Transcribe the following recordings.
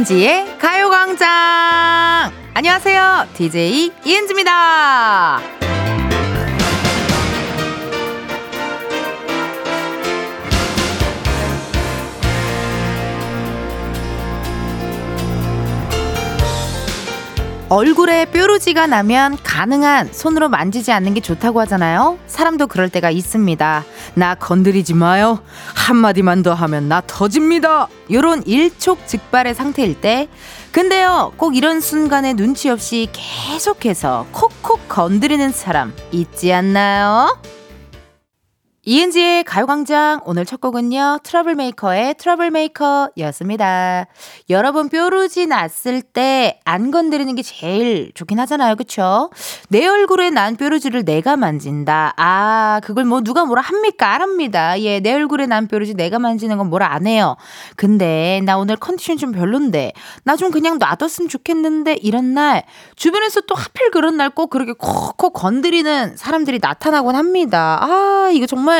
이은지의 가요광장! 안녕하세요. DJ 이은지입니다. 얼굴에 뾰루지가 나면 가능한 손으로 만지지 않는 게 좋다고 하잖아요. 사람도 그럴 때가 있습니다. 나 건드리지 마요. 한마디만 더 하면 나 터집니다. 요런 일촉즉발의 상태일 때. 근데요, 꼭 이런 순간에 눈치 없이 계속해서 콕콕 건드리는 사람 있지 않나요? 이은지의 가요광장 오늘 첫 곡은요 트러블메이커의 트러블메이커였습니다. 여러분 뾰루지 났을 때 안 건드리는 게 제일 좋긴 하잖아요, 그쵸? 내 얼굴에 난 뾰루지를 내가 만진다. 아 그걸 뭐 누가 뭐라 합니까? 안 합니다. 예, 내 얼굴에 난 뾰루지 내가 만지는 건 뭐라 안 해요. 근데 나 오늘 컨디션 좀 별론데 나 좀 그냥 놔뒀으면 좋겠는데 이런 날 주변에서 또 하필 그런 날 꼭 그렇게 콕콕 건드리는 사람들이 나타나곤 합니다. 아 이거 정말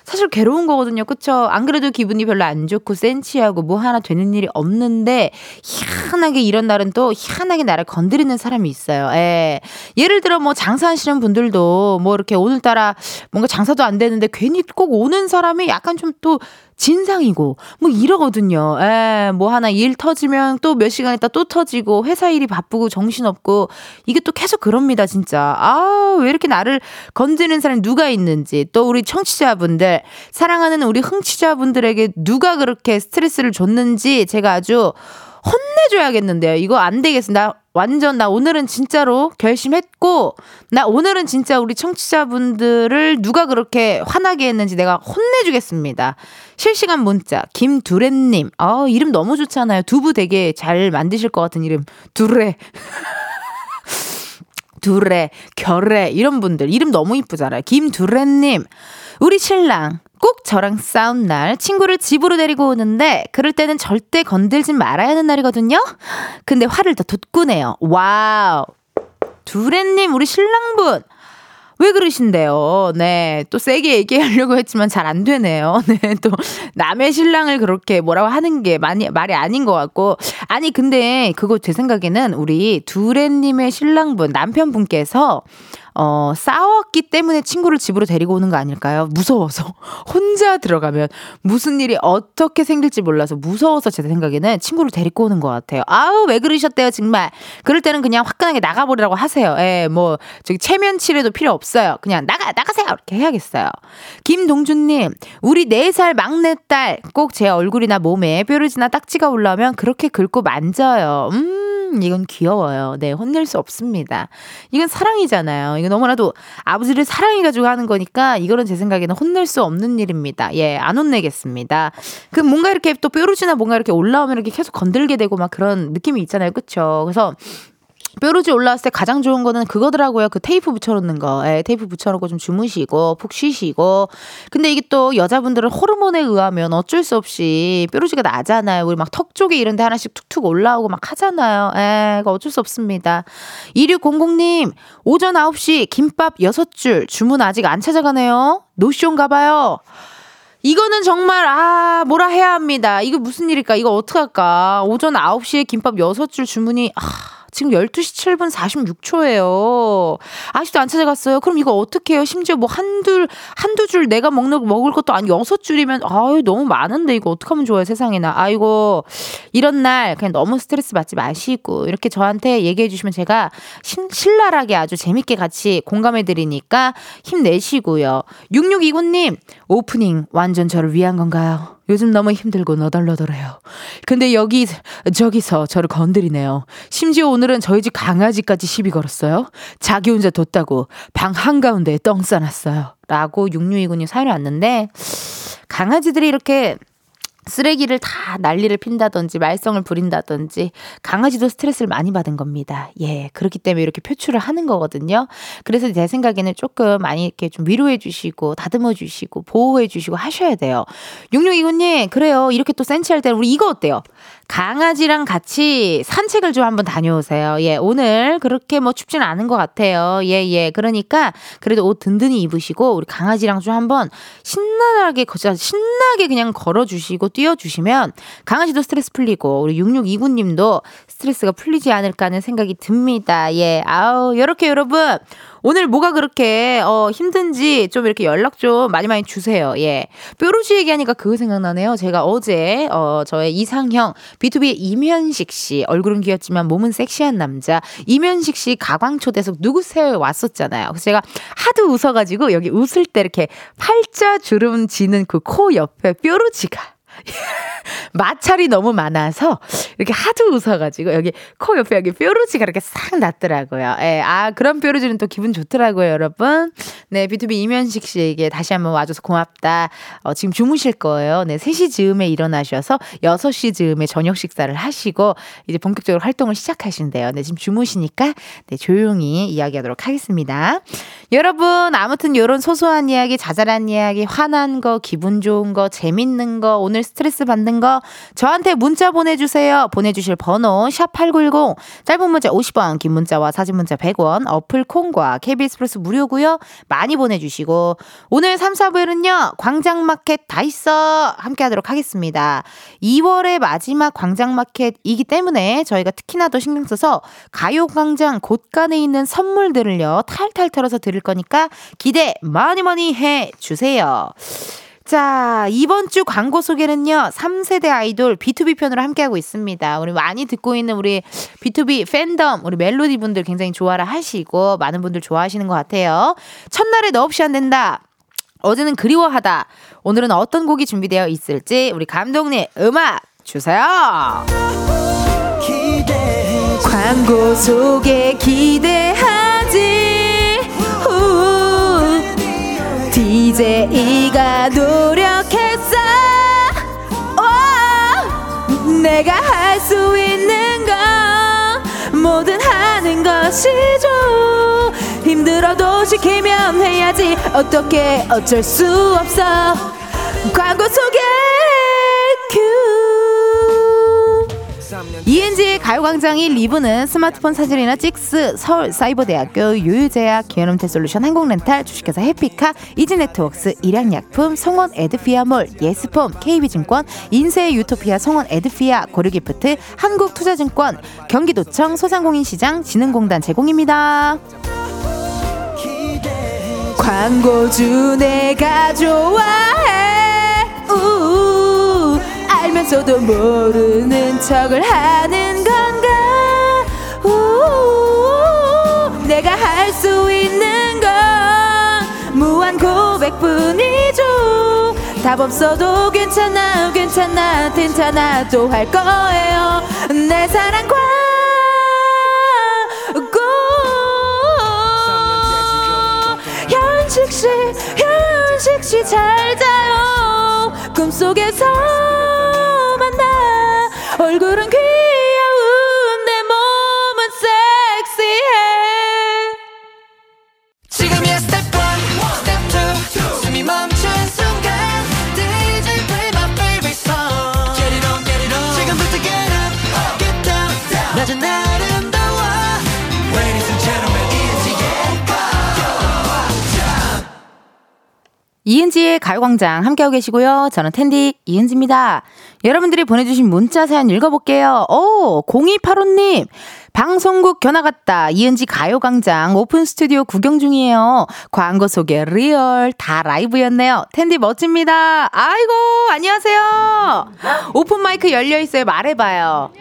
사실 괴로운 거거든요. 그쵸? 안 그래도 기분이 별로 안 좋고 센치하고 뭐 하나 되는 일이 없는데 희한하게 이런 날은 또 희한하게 나를 건드리는 사람이 있어요. 예. 예를 들어 뭐 장사하시는 분들도 뭐 이렇게 오늘따라 뭔가 장사도 안 되는데 괜히 꼭 오는 사람이 약간 좀 또 진상이고 뭐 이러거든요. 에, 뭐 하나 일 터지면 또 몇 시간 있다 또 터지고 회사 일이 바쁘고 정신없고 이게 또 계속 그럽니다, 진짜. 아, 왜 이렇게 나를 건드는 사람이 누가 있는지 또 우리 청취자분들 사랑하는 우리 흥취자분들에게 누가 그렇게 스트레스를 줬는지 제가 아주 혼내줘야겠는데요. 이거 안. 나 완전 나 오늘은 진짜로 결심했고 나 오늘은 진짜 우리 청취자분들을 누가 그렇게 화나게 했는지 내가 혼내주겠습니다. 실시간 문자 김두레님. 어 이름 너무 좋잖아요. 두부 되게 잘 만드실 것 같은 이름 두레. 두레, 겨레 이런 분들 이름 너무 이쁘잖아요. 김두레님. 우리 신랑 꼭 저랑 싸운 날 친구를 집으로 데리고 오는데 그럴 때는 절대 건들지 말아야 하는 날이거든요. 근데 화를 더 돋구네요. 와우. 두레님 우리 신랑분 왜 그러신데요? 네. 또 세게 얘기하려고 했지만 잘 안 되네요. 네. 또 남의 신랑을 그렇게 뭐라고 하는 게 많이, 말이 아닌 것 같고. 아니, 근데 그거 제 생각에는 우리 두레님의 신랑분, 남편분께서 어, 싸웠기 때문에 친구를 집으로 데리고 오는 거 아닐까요? 무서워서. 혼자 들어가면 무슨 일이 어떻게 생길지 몰라서 무서워서 제 생각에는 친구를 데리고 오는 것 같아요. 아우, 왜 그러셨대요, 정말. 그럴 때는 그냥 화끈하게 나가버리라고 하세요. 예, 뭐, 저기 체면치레도 필요 없어요. 그냥 나가, 나가세요! 이렇게 해야겠어요. 김동준님, 우리 4살 막내딸 꼭 제 얼굴이나 몸에 뾰루지나 딱지가 올라오면 그렇게 긁고 만져요. 음. 이건 귀여워요. 네, 혼낼 수 없습니다. 이건 사랑이잖아요. 이거 너무나도 아버지를 사랑해가지고 하는 거니까 이거는 제 생각에는 혼낼 수 없는 일입니다. 예, 안 혼내겠습니다. 그 뭔가 이렇게 또 뾰루지나 뭔가 이렇게 올라오면 이렇게 계속 건들게 되고 막 그런 느낌이 있잖아요. 그쵸? 그래서 뾰루지 올라왔을 때 가장 좋은 거는 그거더라고요. 그 테이프 붙여놓는 거. 예, 테이프 붙여놓고 좀 주무시고, 푹 쉬시고. 근데 이게 또 여자분들은 호르몬에 의하면 어쩔 수 없이 뾰루지가 나잖아요. 우리 막 턱 쪽에 이런 데 하나씩 툭툭 올라오고 막 하잖아요. 예, 어쩔 수 없습니다. 2600님, 오전 9시 김밥 6줄 주문 아직 안 찾아가네요. 노쇼인가 봐요. 이거는 정말 아 뭐라 해야 합니다. 이거 무슨 일일까? 이거 어떡할까? 오전 9시에 김밥 6줄 주문이 아 지금 12시 7분 46초예요. 아직도 안 찾아갔어요. 그럼 이거 어떻게 해요? 심지어 뭐 한둘, 한두 줄 내가 먹는, 먹을 것도 아니 여섯 줄이면, 아유, 너무 많은데 이거 어떡하면 좋아요, 세상에나. 아이고, 이런 날 그냥 너무 스트레스 받지 마시고, 이렇게 저한테 얘기해 주시면 제가 신, 신랄하게 아주 재밌게 같이 공감해 드리니까 힘내시고요. 6629님, 오프닝 완전 저를 위한 건가요? 요즘 너무 힘들고 너덜너덜해요. 근데 여기, 저기서 저를 건드리네요. 심지어 오늘은 저희 집 강아지까지 시비 걸었어요. 자기 혼자 뒀다고 방 한가운데에 똥 싸놨어요. 라고 6629님 사연이 왔는데, 강아지들이 이렇게 쓰레기를 다 난리를 핀다든지 말썽을 부린다든지 강아지도 스트레스를 많이 받은 겁니다. 예. 그렇기 때문에 이렇게 표출을 하는 거거든요. 그래서 제 생각에는 조금 많이 이렇게 좀 위로해 주시고 다듬어 주시고 보호해 주시고 하셔야 돼요. 6629님, 그래요. 이렇게 또 센치할 때는 우리 이거 어때요? 강아지랑 같이 산책을 좀 한번 다녀오세요. 예, 오늘 그렇게 뭐 춥지는 않은 것 같아요. 예, 예. 그러니까 그래도 옷 든든히 입으시고 우리 강아지랑 좀 한번 신나게, 신나게 그냥 걸어주시고 띄워주시면 강아지도 스트레스 풀리고 우리 6629님도 스트레스가 풀리지 않을까 하는 생각이 듭니다. 예. 아우, 이렇게 여러분. 오늘 뭐가 그렇게 어 힘든지 좀 이렇게 연락 좀 많이 많이 주세요. 예. 뾰루지 얘기하니까 그거 생각나네요. 제가 어제 어 저의 이상형 B2B의 이면식 씨 얼굴은 귀엽지만 몸은 섹시한 남자 이면식 씨 가광 초대석 누구세요 왔었잖아요. 그래서 제가 하도 웃어가지고 여기 웃을 때 이렇게 팔자 주름 지는 그 코 옆에 뾰루지가 마찰이 너무 많아서 이렇게 하도 웃어가지고 여기 코 옆에 여기 뾰루지가 이렇게 싹 났더라고요. 예, 아 그런 뾰루지는 또 기분 좋더라고요, 여러분. 네, B2B 이면식 씨에게 다시 한번 와줘서 고맙다. 어, 지금 주무실 거예요. 네, 3시 즈음에 일어나셔서 6시 즈음에 저녁 식사를 하시고 이제 본격적으로 활동을 시작하신대요. 네, 지금 주무시니까 네, 조용히 이야기하도록 하겠습니다. 여러분, 아무튼 이런 소소한 이야기, 자잘한 이야기, 화난 거, 기분 좋은 거, 재밌는 거, 오늘 스트레스 받는 거 저한테 문자 보내주세요. 보내주실 번호 샵8910 짧은 문자 50원 긴 문자와 사진 문자 100원 어플 콩과 KBS 플러스 무료고요. 많이 보내주시고 오늘 3, 4부에는요. 광장마켓 다 있어 함께 하도록 하겠습니다. 2월의 마지막 광장마켓이기 때문에 저희가 특히나 더 신경 써서 가요광장 곳간에 있는 선물들을요. 탈탈 털어서 드릴 거니까 기대 많이 많이 해주세요. 자, 이번 주 광고 소개는요, 3세대 아이돌 B2B 편으로 함께하고 있습니다. 우리 많이 듣고 있는 우리 B2B 팬덤, 우리 멜로디 분들 굉장히 좋아라 하시고, 많은 분들 좋아하시는 것 같아요. 첫날에 너 없이 안 된다. 어제는 그리워하다. 오늘은 어떤 곡이 준비되어 있을지, 우리 감독님, 음악 주세요. 광고 속에 기대하 DJ가 노력했어. 오, 내가 할 수 있는 건 뭐든 하는 것이죠. 힘들어도 지키면 해야지. 어떻게 어쩔 수 없어. 광고 소개 큐 이은지의 가요광장 1, 2부는 스마트폰 사진인화 찍스, 서울사이버대학교 유유제약, 기업렌탈솔루션 한국렌탈, 주식회사 해피카, 이지네트웍스, 일양약품, 성원 에드피아몰, 예스폼, KB증권, 인쇄 유토피아 성원 에드피아, 고르기프트, 한국투자증권, 경기도청, 소상공인시장, 진흥공단 제공입니다. 광고주 내가 좋아해 우 알면서도 모르는 척을 하는 건가 우 내가 할 수 있는 건 무한 고백뿐이죠 답 없어도 괜찮아 괜찮아 괜찮아 또 할 거예요 내 사랑과 현식 씨, 현식 씨 잘 자요. 꿈속에서. 얼굴은 귀 이은지의 가요광장 함께하고 계시고요. 저는 텐디 이은지입니다. 여러분들이 보내주신 문자 사연 읽어볼게요. 오, 0285님. 방송국 견학 갔다. 이은지 가요광장 오픈 스튜디오 구경 중이에요. 광고 소개 real 다 라이브였네요. 텐디 멋집니다. 아이고, 안녕하세요. 오픈 마이크 열려있어요. 말해봐요.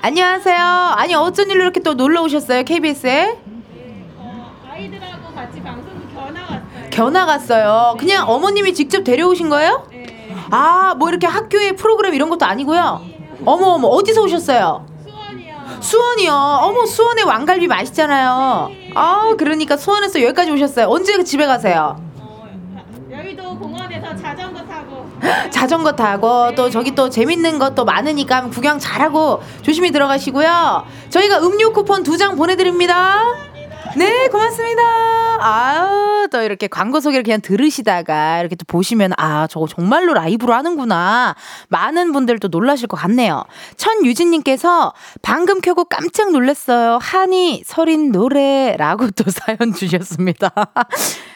안녕하세요. 아니, 어쩐 일로 이렇게 또 놀러 오셨어요? KBS에? 아이들하고 같이 방 왔어요. 그냥 어머님이 직접 데려오신 거예요? 네. 아, 뭐 이렇게 학교에 프로그램 이런 것도 아니고요. 어머 어머 어디서 오셨어요? 수원이요. 수원이요. 어머 수원의 왕갈비 맛있잖아요. 아, 그러니까 수원에서 여기까지 오셨어요. 언제 집에 가세요? 어, 여의도 공원에서 자전거 타고 자전거 타고 또 저기 또 재밌는 것도 많으니까 구경 잘하고 조심히 들어가시고요. 저희가 음료 쿠폰 두 장 보내드립니다. 네, 고맙습니다. 아유, 또 이렇게 광고 소개를 그냥 들으시다가 이렇게 또 보시면, 아, 저거 정말로 라이브로 하는구나. 많은 분들도 놀라실 것 같네요. 천유진님께서 방금 켜고 깜짝 놀랐어요. 한이 서린 노래라고 또 사연 주셨습니다.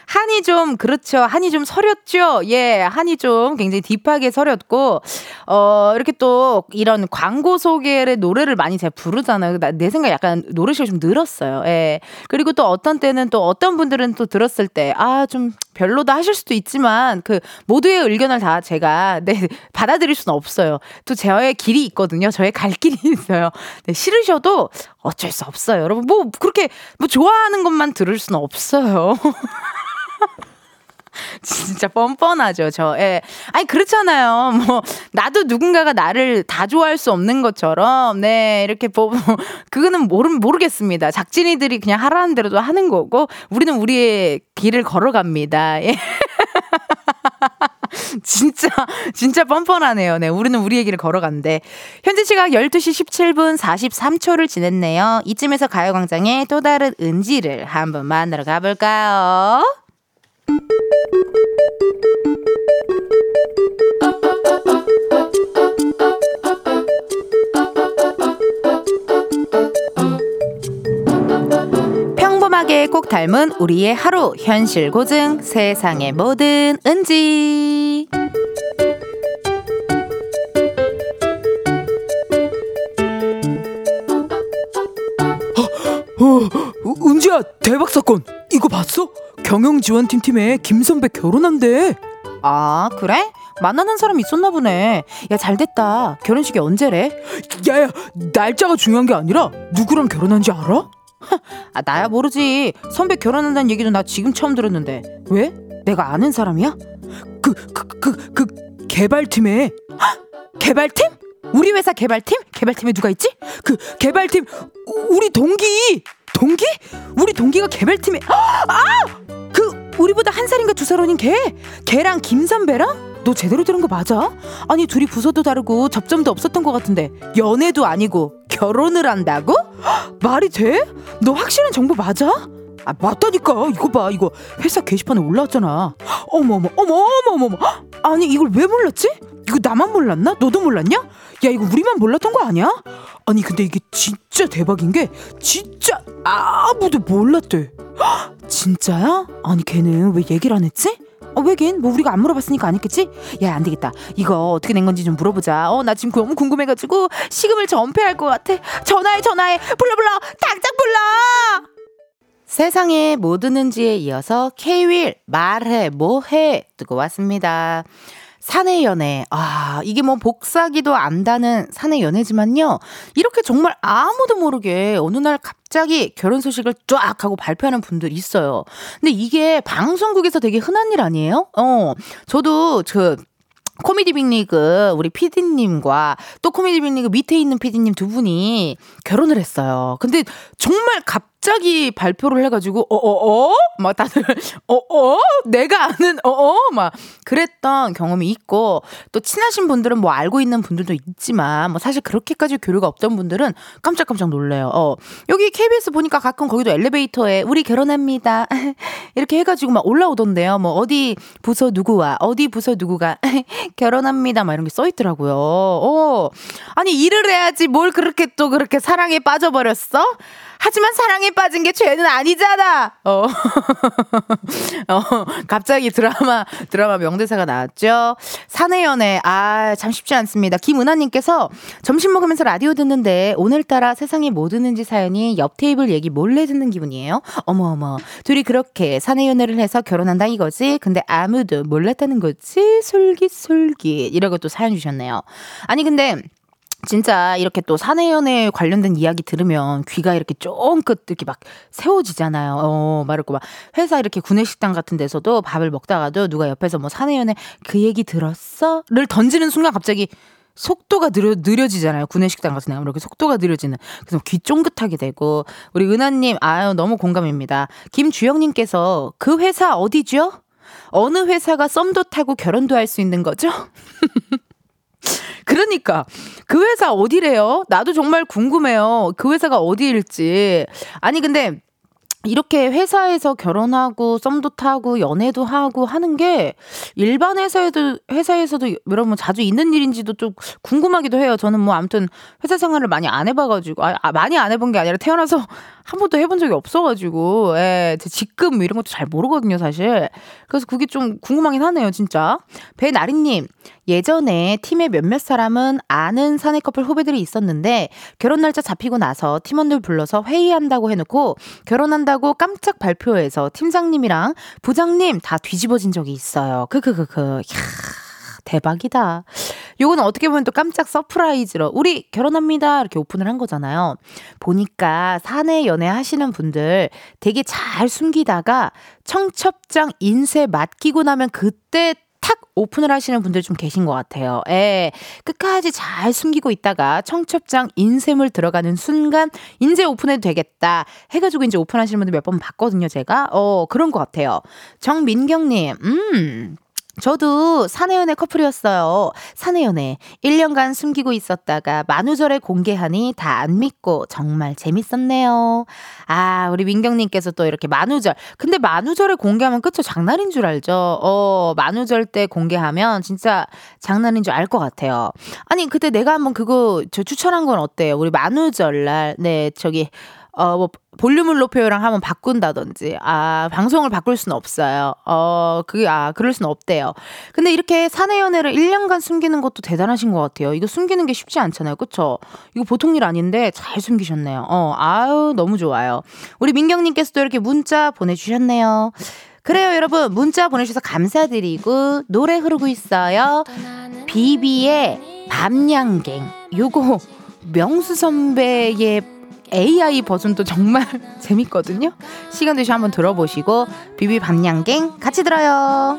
한이 좀, 그렇죠. 한이 좀 서렸죠? 예, 한이 좀 굉장히 딥하게 서렸고, 어, 이렇게 또 이런 광고 소개의 노래를 많이 제가 부르잖아요. 나, 내 생각 약간 노래시가 좀 늘었어요. 예. 그리고 또 어떤 때는 또 어떤 분들은 또 들었을 때, 아, 좀 별로다 하실 수도 있지만, 그 모두의 의견을 다 제가, 네, 받아들일 수는 없어요. 또 저의 길이 있거든요. 저의 갈 길이 있어요. 네, 싫으셔도 어쩔 수 없어요. 여러분, 뭐, 그렇게, 뭐, 좋아하는 것만 들을 수는 없어요. 진짜 뻔뻔하죠, 저. 예. 아니, 그렇잖아요. 뭐, 나도 누군가가 나를 다 좋아할 수 없는 것처럼, 네, 이렇게 뭐, 그거는 모르, 모르겠습니다. 작진이들이 그냥 하라는 대로도 하는 거고, 우리는 우리의 길을 걸어갑니다. 예. 진짜, 진짜 뻔뻔하네요. 네, 우리는 우리 얘기를 걸어간대. 현재 시각 12시 17분 43초를 지냈네요. 이쯤에서 가요광장의 또 다른 은지를 한번 만나러 가볼까요? 닮은 우리의 하루 현실 고증 세상의 모든 은지 어, 은지야 대박 사건 이거 봤어? 경영지원팀 팀에 김선배 결혼한대 아 그래? 만나는 사람 있었나 보네 야 잘됐다 결혼식이 언제래? 야야 날짜가 중요한 게 아니라 누구랑 결혼한지 알아? 아 나야 모르지 선배 결혼한다는 얘기도 나 지금 처음 들었는데 왜? 내가 아는 사람이야? 그 그 그 그 개발팀에 개발팀? 우리 회사 개발팀? 개발팀에 누가 있지? 그 개발팀 우리 동기 동기? 우리 동기가 개발팀에 아! 그 우리보다 한 살인가 두 살 어린 걔? 걔랑 김선배랑? 너 제대로 들은 거 맞아? 아니 둘이 부서도 다르고 접점도 없었던 것 같은데 연애도 아니고 결혼을 한다고? 말이 돼? 너 확실한 정보 맞아? 아 맞다니까 이거 봐 이거 회사 게시판에 올라왔잖아 어머 어머 어머 어머 어머 아니 이걸 왜 몰랐지? 이거 나만 몰랐나? 너도 몰랐냐? 야 이거 우리만 몰랐던 거 아니야? 아니 근데 이게 진짜 대박인 게 진짜 아무도 몰랐대 진짜야? 아니 걔는 왜 얘기를 안 했지? 어, 왜긴? 뭐 우리가 안 물어봤으니까 아니겠지? 야, 안 되겠다. 이거 어떻게 된 건지 좀 물어보자. 어, 나 지금 너무 궁금해가지고 식음을 전폐할 것 같아. 전화해, 전화해. 불러, 불러. 당장 불러! 세상에 뭐 드는지에 이어서 K-윌 말해, 뭐해 듣고 왔습니다. 사내 연애. 아, 이게 뭐 복사기도 안다는 사내 연애지만요. 이렇게 정말 아무도 모르게 어느 날 갑자기 결혼 소식을 쫙 하고 발표하는 분들 있어요. 근데 이게 방송국에서 되게 흔한 일 아니에요? 어, 저도 그 코미디 빅리그 우리 피디님과 또 코미디 빅리그 밑에 있는 피디님 두 분이 결혼을 했어요. 근데 정말 갑 자기 발표를 해가지고 어어어 어, 어? 막 다들 어어 어? 내가 아는 어어 막 그랬던 경험이 있고 또 친하신 분들은 뭐 알고 있는 분들도 있지만 뭐 사실 그렇게까지 교류가 없던 분들은 깜짝깜짝 놀래요. 어 여기 KBS 보니까 가끔 거기도 엘리베이터에 우리 결혼합니다 이렇게 해가지고 막 올라오던데요. 뭐 어디 부서 누구와 어디 부서 누구가 결혼합니다. 막 이런 게 써 있더라고요. 어. 아니, 일을 해야지 뭘 그렇게 또 그렇게 사랑에 빠져버렸어? 하지만 사랑에 빠진 게 죄는 아니잖아. 어. 어, 갑자기 드라마, 드라마 명대사가 나왔죠. 사내연애. 아, 참 쉽지 않습니다. 김은하님께서 점심 먹으면서 라디오 듣는데 오늘따라 세상에 뭐 듣는지 사연이 옆 테이블 얘기 몰래 듣는 기분이에요. 어머 어머. 둘이 그렇게 사내연애를 해서 결혼한다 이거지? 근데 아무도 몰랐다는 거지? 솔깃솔깃. 이라고 또 사연 주셨네요. 아니, 근데 진짜 이렇게 또 사내 연애 관련된 이야기 들으면 귀가 이렇게 쫑긋 이렇게 막 세워지잖아요. 어, 말했고 막 회사 이렇게 구내식당 같은 데서도 밥을 먹다가도 누가 옆에서 뭐 사내 연애 그 얘기 들었어? 를 던지는 순간 갑자기 속도가 느려, 느려지잖아요. 구내식당 같은 데 가면 이렇게 속도가 느려지는. 그래서 귀 쫑긋하게 되고. 우리 은하님, 아유, 너무 공감입니다. 김주영님께서 그 회사 어디죠? 어느 회사가 썸도 타고 결혼도 할 수 있는 거죠? 그러니까 그 회사 어디래요? 나도 정말 궁금해요. 그 회사가 어디일지. 아니 근데 이렇게 회사에서 결혼하고 썸도 타고 연애도 하고 하는 게 일반 회사에도 회사에서도 여러분 자주 있는 일인지도 좀 궁금하기도 해요. 저는 뭐 아무튼 회사 생활을 많이 안 해봐가지고 아, 아 많이 안 해본 게 아니라 태어나서 한 번도 해본 적이 없어가지고 예, 제 직급 뭐 이런 것도 잘 모르거든요 사실. 그래서 그게 좀 궁금하긴 하네요 진짜. 배나리님 예전에 팀의 몇몇 사람은 아는 사내 커플 후배들이 있었는데 결혼 날짜 잡히고 나서 팀원들 불러서 회의한다고 해놓고 결혼한다고 깜짝 발표해서 팀장님이랑 부장님 다 뒤집어진 적이 있어요. 크크크크. 야 대박이다. 요건 어떻게 보면 또 깜짝 surprise로 우리 결혼합니다 이렇게 오픈을 한 거잖아요. 보니까 사내 연애 하시는 분들 되게 잘 숨기다가 청첩장 인쇄 맡기고 나면 그때 탁 오픈을 하시는 분들 좀 계신 것 같아요. 예. 끝까지 잘 숨기고 있다가 청첩장 인쇄물 들어가는 순간 인제 오픈해도 되겠다 해가지고 이제 오픈하시는 분들 몇 번 봤거든요, 제가. 어, 그런 것 같아요. 정민경님, 음. 저도 사내연애 커플이었어요. 사내연애 1년간 숨기고 있었다가 만우절에 공개하니 다 안 믿고 정말 재밌었네요. 아, 우리 민경님께서 또 이렇게 만우절. 근데 만우절에 공개하면 그쵸? 장난인 줄 알죠? 어, 만우절 때 공개하면 진짜 장난인 줄 알 것 같아요. 아니, 그때 내가 한번 그거 저 추천한 건 어때요? 우리 만우절날, 네, 저기, 어, 뭐, 볼륨을 높여요랑 한번 바꾼다든지, 아, 방송을 바꿀 수는 없어요. 어, 그게, 아, 그럴 수는 없대요. 근데 이렇게 사내 연애를 1년간 숨기는 것도 대단하신 것 같아요. 이거 숨기는 게 쉽지 않잖아요. 그쵸? 이거 보통 일 아닌데 잘 숨기셨네요. 어, 아유, 너무 좋아요. 우리 민경님께서도 이렇게 문자 보내주셨네요. 그래요, 여러분. 문자 보내주셔서 감사드리고, 노래 흐르고 있어요. 비비의 밤양갱. 요거, 명수 선배의 AI 버전도 정말 재밌거든요. 시간 되시 한번 들어보시고 비비 밤양갱 같이 들어요.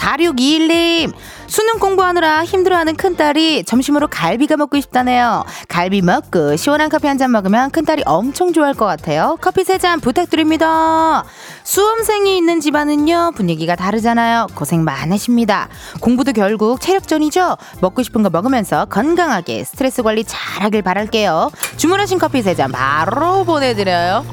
4621님, 수능 공부하느라 힘들어하는 큰딸이 점심으로 갈비가 먹고 싶다네요. 갈비 먹고 시원한 커피 한 잔 먹으면 큰딸이 엄청 좋아할 것 같아요. 커피 세 잔 부탁드립니다. 수험생이 있는 집안은요, 분위기가 다르잖아요. 고생 많으십니다. 공부도 결국 체력전이죠? 먹고 싶은 거 먹으면서 건강하게 스트레스 관리 잘 하길 바랄게요. 주문하신 커피 세 잔 바로 보내드려요.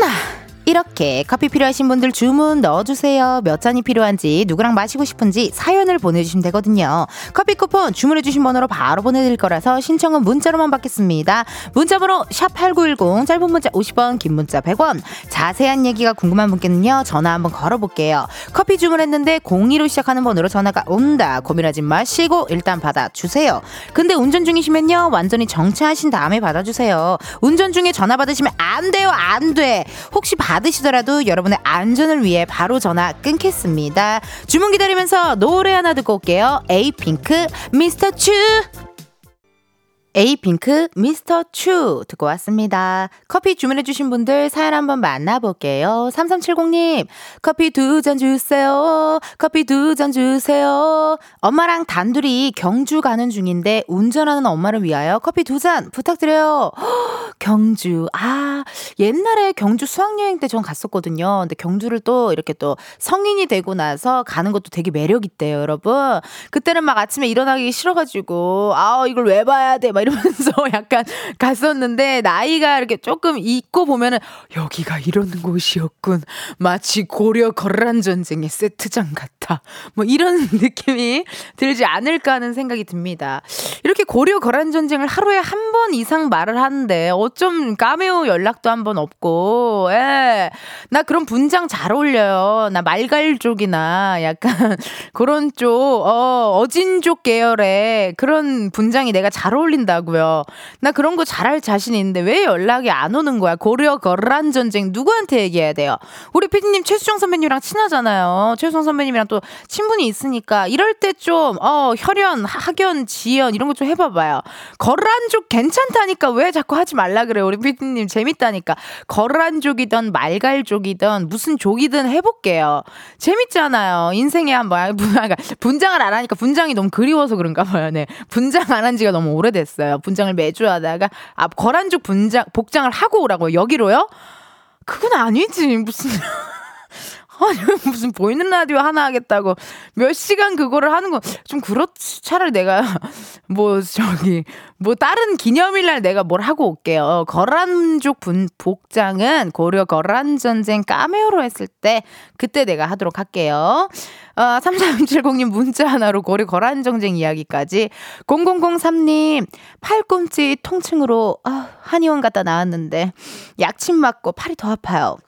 나. 이렇게 커피 필요하신 분들 주문 넣어주세요. 몇 잔이 필요한지, 누구랑 마시고 싶은지 사연을 보내주시면 되거든요. 커피 쿠폰 주문해주신 번호로 바로 보내드릴 거라서 신청은 문자로만 받겠습니다. 문자번호 샵8910, 짧은 문자 50원, 긴 문자 100원. 자세한 얘기가 궁금한 분께는요, 전화 한번 걸어볼게요. 커피 주문했는데 02로 시작하는 번호로 전화가 온다. 고민하지 마시고 일단 받아주세요. 근데 운전 중이시면요, 완전히 정차하신 다음에 받아주세요. 운전 중에 전화 받으시면 안 돼요, 안 돼. 혹시 받 받으시더라도 여러분의 안전을 위해 바로 전화 끊겠습니다. 주문 기다리면서 노래 하나 듣고 올게요. 에이핑크 미스터 츄 에이핑크 미스터 추 듣고 왔습니다. 커피 주문해주신 분들 사연 한번 만나볼게요. 3370님, 커피 두 잔 주세요. 커피 두 잔 주세요. 엄마랑 단둘이 경주 가는 중인데 운전하는 엄마를 위하여 커피 두 잔 부탁드려요. 경주. 아, 옛날에 경주 수학여행 때 전 갔었거든요. 근데 경주를 또 이렇게 또 성인이 되고 나서 가는 것도 되게 매력있대요, 여러분. 그때는 막 아침에 일어나기 싫어가지고, 아, 이걸 왜 봐야 돼? 막막 이러면서 약간 갔었는데 나이가 이렇게 조금 있고 보면은 여기가 이런 곳이었군. 마치 고려 거란 전쟁의 세트장 같아. 뭐 이런 느낌이 들지 않을까 하는 생각이 듭니다. 이렇게 고려 거란 전쟁을 하루에 한 번 이상 말을 하는데 어쩜 까메오 연락도 한 번 없고. 예. 나 그런 분장 잘 어울려요. 나 말갈족이나 약간 그런 쪽 어, 어진족 계열의 그런 분장이 내가 잘 어울린다 고요. 나 그런 거 잘할 자신 있는데 왜 연락이 안 오는 거야? 고려 거란 전쟁 누구한테 얘기해야 돼요? 우리 피디님 최수정 선배님이랑 친하잖아요. 최수정 선배님이랑 또 친분이 있으니까 이럴 때 좀 어, 혈연, 학연, 지연 이런 거 좀 해봐봐요. 거란족 괜찮다니까 왜 자꾸 하지 말라 그래요? 우리 피디님 재밌다니까. 거란족이든 말갈족이든 무슨 족이든 해볼게요. 재밌잖아요. 인생에 한번 분장을 안 하니까 분장이 너무 그리워서 그런가 봐요. 네. 분장 안 한 지가 너무 오래됐어요. 분장을 매주 하다가 아 거란족 분장 복장을 하고 오라고요. 여기로요? 그건 아니지. 무슨 아니 무슨 보이는 라디오 하나 하겠다고 몇 시간 그거를 하는 건좀 그렇지 차라리 내가 뭐 저기 뭐 다른 기념일날 내가 뭘 하고 올게요 거란족 분 복장은 고려 거란 전쟁 까메오로 했을 때 그때 내가 하도록 할게요 어, 3370님 문자 하나로 고려 거란 전쟁 이야기까지. 0003님 팔꿈치 통증으로 아, 한의원 갔다 나왔는데 약침 맞고 팔이 더 아파요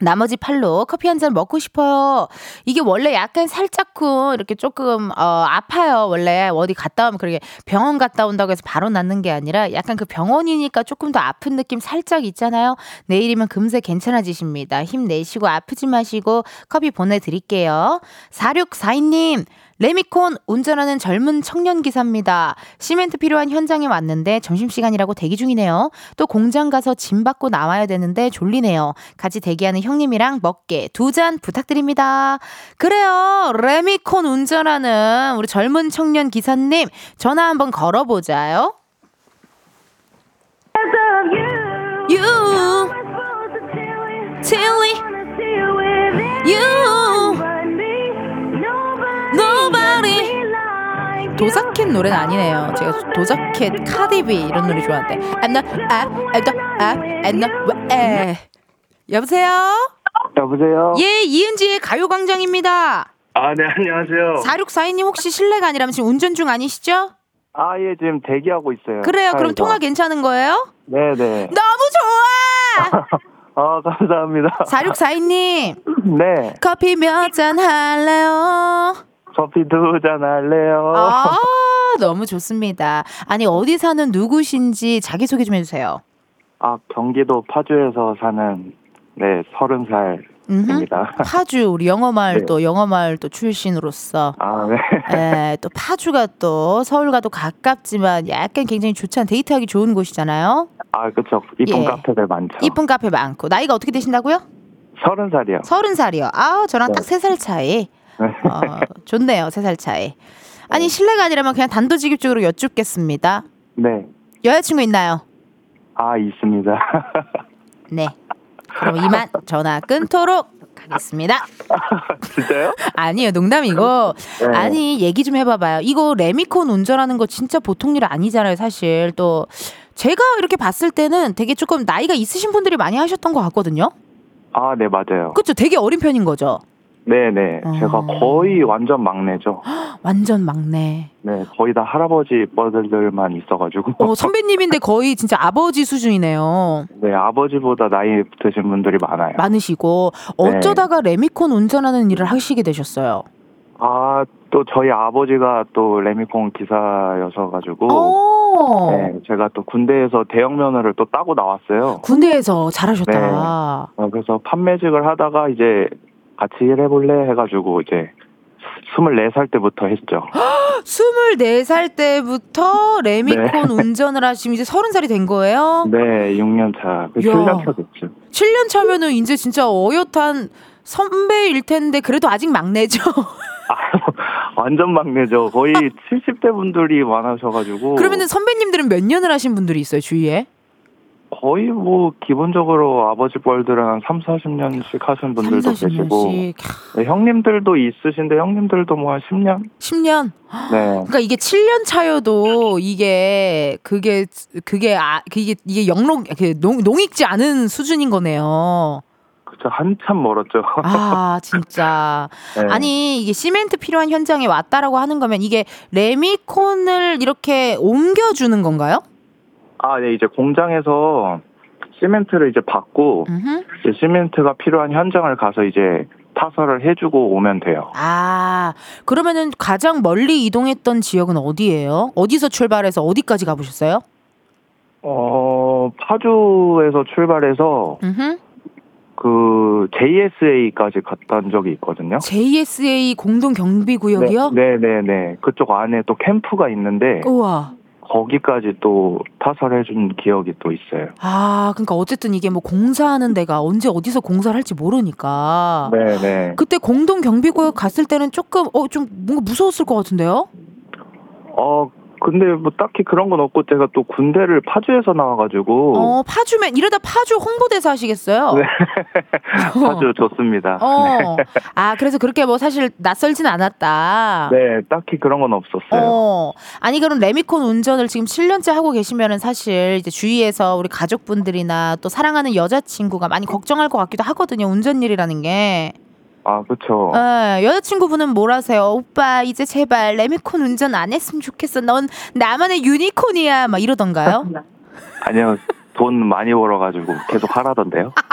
나머지 팔로 커피 한 잔 먹고 싶어요. 이게 원래 약간 살짝쿵 이렇게 조금 어 아파요. 원래 어디 갔다 오면 그렇게 병원 갔다 온다고 해서 바로 낫는 게 아니라 약간 그 병원이니까 조금 더 아픈 느낌 살짝 있잖아요. 내일이면 금세 괜찮아지십니다. 힘내시고 아프지 마시고 커피 보내 드릴게요. 4642님 레미콘 운전하는 젊은 청년 기사입니다. 시멘트 필요한 현장에 왔는데 점심시간이라고 대기 중이네요. 또 공장 가서 짐 받고 나와야 되는데 졸리네요. 같이 대기하는 형님이랑 먹게 두 잔 부탁드립니다. 그래요. 레미콘 운전하는 우리 젊은 청년 기사님 전화 한번 걸어보자요. You, Tilly, you. 도자켓 노래는 아니네요. 제가 도자켓, 카디비 이런 노래 좋아하는데. I'm not, I, I'm not, I, I'm not, 에. 여보세요? 여보세요? 예, 이은지의 가요광장입니다. 아, 네, 안녕하세요. 4642님 혹시 실례가 아니라면 지금 운전 중 아니시죠? 아, 예, 지금 대기하고 있어요. 그래요. 그럼 차에서. 통화 괜찮은 거예요? 네네. 너무 좋아! 아, 감사합니다. 4642님, 네. 커피 몇 잔 할래요? 커피 두 잔 할래요? 아, 너무 좋습니다. 아니, 어디 사는 누구신지 자기소개 좀 해주세요. 아, 경기도 파주에서 사는, 네, 서른 살 입니다. 파주, 우리 영어마을 네. 또, 영어마을 또 출신으로서. 아, 네. 예, 또 파주가 또 서울과 도 가깝지만 약간 굉장히 좋지 않 데이트하기 좋은 곳이잖아요. 아, 그쵸. 이쁜 예. 카페들 많죠. 이쁜 카페 많고. 나이가 어떻게 되신다고요? 서른 살이요. 서른 살이요. 아우, 저랑 네. 딱세 살 차이. 네. 어, 좋네요, 세 살 차이. 아니, 실례가 아니라면 그냥 단도직입적으로 여쭙겠습니다. 네. 여자친구 있나요? 아, 있습니다. 네. 그럼 이만 전화 끊도록 하겠습니다. 진짜요? 아니에요, 농담이고. 네. 아니, 얘기 좀 해봐봐요. 이거 레미콘 운전하는 거 진짜 보통 일 아니잖아요, 사실. 또, 제가 이렇게 봤을 때는 되게 조금 나이가 있으신 분들이 많이 하셨던 것 같거든요? 아, 네, 맞아요. 그쵸? 되게 어린 편인 거죠? 네네. 어. 제가 거의 완전 막내죠. 완전 막내. 네, 거의 다 할아버지 뻘들만 있어가지고. 어, 선배님인데 거의 진짜 아버지 수준이네요. 네, 아버지보다 나이 드신 분들이 많아요. 많으시고. 네. 어쩌다가 레미콘 운전하는 일을 하시게 되셨어요? 아, 또 저희 아버지가 또 레미콘 기사여서 가지고. 어. 네, 제가 또 군대에서 대형 면허를 또 따고 나왔어요. 군대에서 잘하셨다. 네. 어, 그래서 판매직을 하다가 이제 같이 일해볼래 해가지고 이제 24살 때부터 했죠. 24살 때부터 레미콘 네. 운전을 하시면 이제 30살이 된 거예요? 네, 6년 차. 그 야. 7년 차 됐죠. 7년 차면은 이제 진짜 어엿한 선배일 텐데 그래도 아직 막내죠. 아, 완전 막내죠. 거의 70대 분들이 많으셔가지고. 그러면은 선배님들은 몇 년을 하신 분들이 있어요, 주위에? 거의 뭐 기본적으로 아버지 뻘들은 한 3, 40년씩 하신 분들도 3, 계시고 40년씩. 네, 형님들도 있으신데 형님들도 뭐 한 10년? 10년? 네. 그러니까 이게 7년 차여도 이게 그게 그게 아 그게 이게 영롱 그 농, 농익지 않은 수준인 거네요. 그쵸 한참 멀었죠. 아, 진짜. 네. 아니, 이게 시멘트 필요한 현장에 왔다라고 하는 거면 이게 레미콘을 이렇게 옮겨주는 건가요? 아, 네, 이제 공장에서 시멘트를 이제 받고 음흠. 이제 시멘트가 필요한 현장을 가서 이제 타설을 해주고 오면 돼요. 아, 그러면은 가장 멀리 이동했던 지역은 어디예요? 어디서 출발해서 어디까지 가보셨어요? 어, 파주에서 출발해서 음흠. 그 JSA까지 갔던 적이 있거든요. JSA 공동 경비 구역이요? 네, 네, 네. 그쪽 안에 또 캠프가 있는데 우와. 거기까지 또 타설해준 기억이 또 있어요. 아, 그러니까 어쨌든 이게 뭐 공사하는 데가 언제 어디서 공사를 할지 모르니까. 네, 네. 그때 공동 경비구역 갔을 때는 조금 어 좀 뭔가 무서웠을 것 같은데요? 어, 근데 뭐 딱히 그런 건 없고 제가 또 군대를 파주에서 나와가지고 어 파주면 이러다 파주 홍보대사 하시겠어요? 네. 파주 좋습니다. 어. 아 그래서 그렇게 뭐 사실 낯설진 않았다. 네, 딱히 그런 건 없었어요. 어. 아니 그럼 레미콘 운전을 지금 7년째 하고 계시면은 사실 이제 주위에서 우리 가족분들이나 또 사랑하는 여자친구가 많이 걱정할 것 같기도 하거든요. 운전일이라는 게. 아, 그쵸. 예, 여자친구분은 뭘 하세요? 오빠 이제 제발 레미콘 운전 안 했으면 좋겠어. 넌 나만의 유니콘이야. 막 이러던가요? 아니요, 돈 많이 벌어가지고 계속 하라던데요.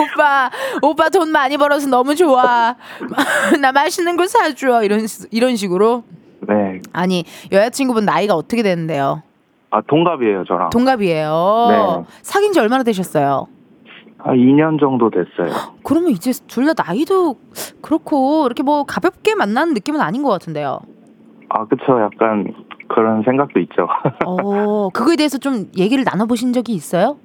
오빠, 오빠 돈 많이 벌어서 너무 좋아. 나 맛있는 거 사줘. 이런 시- 이런 식으로. 네. 아니 여자친구분 나이가 어떻게 되는데요? 아, 동갑이에요, 저랑. 동갑이에요. 네. 사귄 지 얼마나 되셨어요? 한 2년 정도 됐어요. 그러면 이제 둘 다 나이도 그렇고 이렇게 뭐 가볍게 만나는 느낌은 아닌 것 같은데요. 아, 그쵸. 약간 그런 생각도 있죠. 어, 그거에 대해서 좀 얘기를 나눠보신 적이 있어요?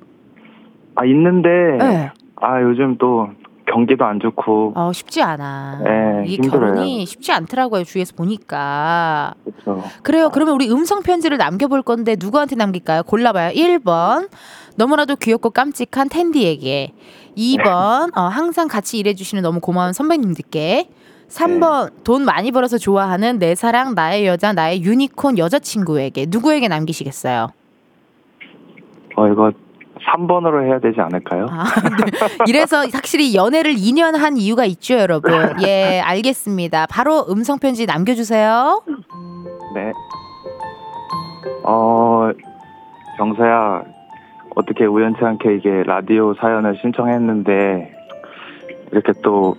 아, 있는데, 네. 아, 요즘 또 경기도 안 좋고, 어, 쉽지 않아. 네, 이게 힘들어요. 결혼이 쉽지 않더라고요, 주위에서 보니까. 그쵸. 그래요. 그러면 우리 음성 편지를 남겨 볼 건데 누구한테 남길까요? 골라 봐요. 1번. 너무나도 귀엽고 깜찍한 텐디에게. 2번. 어, 항상 같이 일해 주시는 너무 고마운 선배님들께. 3번. 돈 많이 벌어서 좋아하는 내 사랑, 나의 여자, 나의 유니콘 여자친구에게. 누구에게 남기시겠어요? 어, 이거 3번으로 해야 되지 않을까요? 아, 네. 이래서 확실히 연애를 2년 한 이유가 있죠, 여러분. 예, 알겠습니다. 바로 음성 편지 남겨주세요. 네. 어, 정서야, 어떻게 우연치 않게 이게 라디오 사연을 신청했는데, 이렇게 또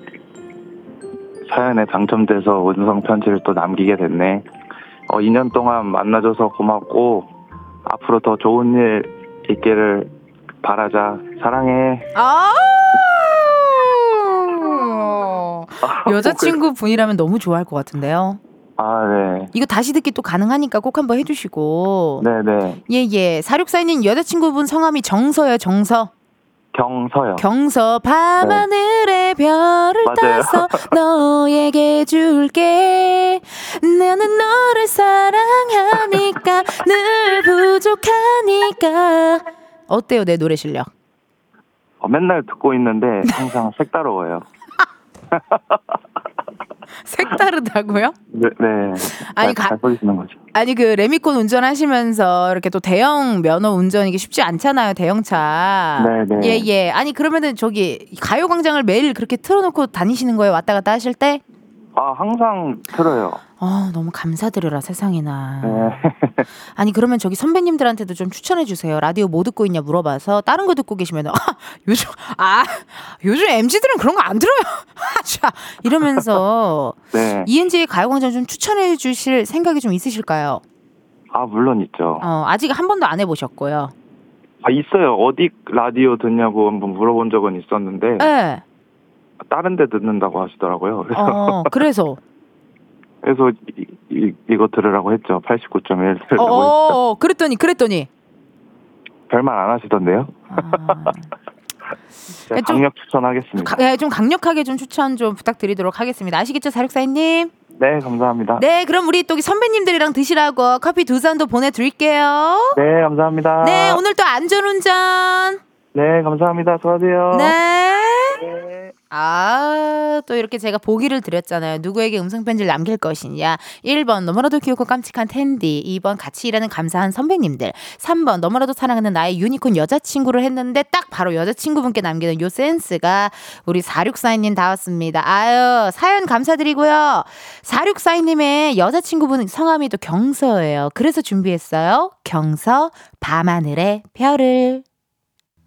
사연에 당첨돼서 음성 편지를 또 남기게 됐네. 어, 2년 동안 만나줘서 고맙고, 앞으로 더 좋은 일 있기를 바라자. 사랑해. 아! 여자친구 분이라면 너무 좋아할 것 같은데요. 아, 네. 이거 다시 듣기 또 가능하니까 꼭 한번 해주시고. 네네. 예, 예. 사육사님 여자친구분 성함이 정서요, 정서. 경서요. 경서 밤하늘의 별을 네. 맞아요. 따서 너에게 줄게 나는 너를 사랑하니까 늘 부족하니까 어때요 내 노래 실력 어, 맨날 듣고 있는데 항상 색다르워요. 색다르다고요? 네. 네. 아니, 잘, 가- 잘 보이시는 거죠. 아니 그 레미콘 운전하시면서 이렇게 또 대형 면허 운전 이게 쉽지 않잖아요 대형차 네, 네. 예예 아니 그러면은 저기 가요광장을 매일 그렇게 틀어놓고 다니시는 거예요 왔다 갔다 하실 때? 아, 항상 틀어요. 어 너무 감사드려라 세상에나 네. 아니 그러면 저기 선배님들한테도 좀 추천해 주세요. 라디오 뭐 듣고 있냐 물어봐서 다른 거 듣고 계시면 아 요즘 아 요즘 MZ들은 그런 거 안 들어요. 하자 이러면서 네. ENG의 가요광장 좀 추천해 주실 생각이 좀 있으실까요? 아, 물론 있죠. 어 아직 한 번도 안 해 보셨고요. 아, 있어요. 어디 라디오 듣냐고 한번 물어본 적은 있었는데, 네. 다른 데 듣는다고 하시더라고요. 그래서, 어 그래서 그래서 이, 이, 이거 들으라고 했죠. 89.1 어, 들으라고 어, 했죠. 어 그랬더니 그랬더니 별말 안 하시던데요? 아, 제가 좀- 강력 추천하겠습니다. 가- 예, 좀 강력하게 좀 추천 좀 부탁드리도록 하겠습니다. 아시겠죠 사육사님? 네, 감사합니다. 네, 그럼 우리 또 선배님들이랑 드시라고 커피 두 잔도 보내드릴게요. 네, 감사합니다. 네, 오늘 또 안전운전. 네, 감사합니다. 수고하세요. 네. 네. 아, 또 이렇게 제가 보기를 드렸잖아요. 누구에게 음성편지를 남길 것이냐. 1번, 너무나도 귀엽고 깜찍한 텐디. 2번, 같이 일하는 감사한 선배님들. 3번, 너무나도 사랑하는 나의 유니콘 여자친구를 했는데 딱 바로 여자친구분께 남기는 요 센스가 우리 4642님 다왔습니다. 아유, 사연 감사드리고요. 4642님의 여자친구분 성함이 또 경서예요. 그래서 준비했어요. 경서, 밤하늘의 별을.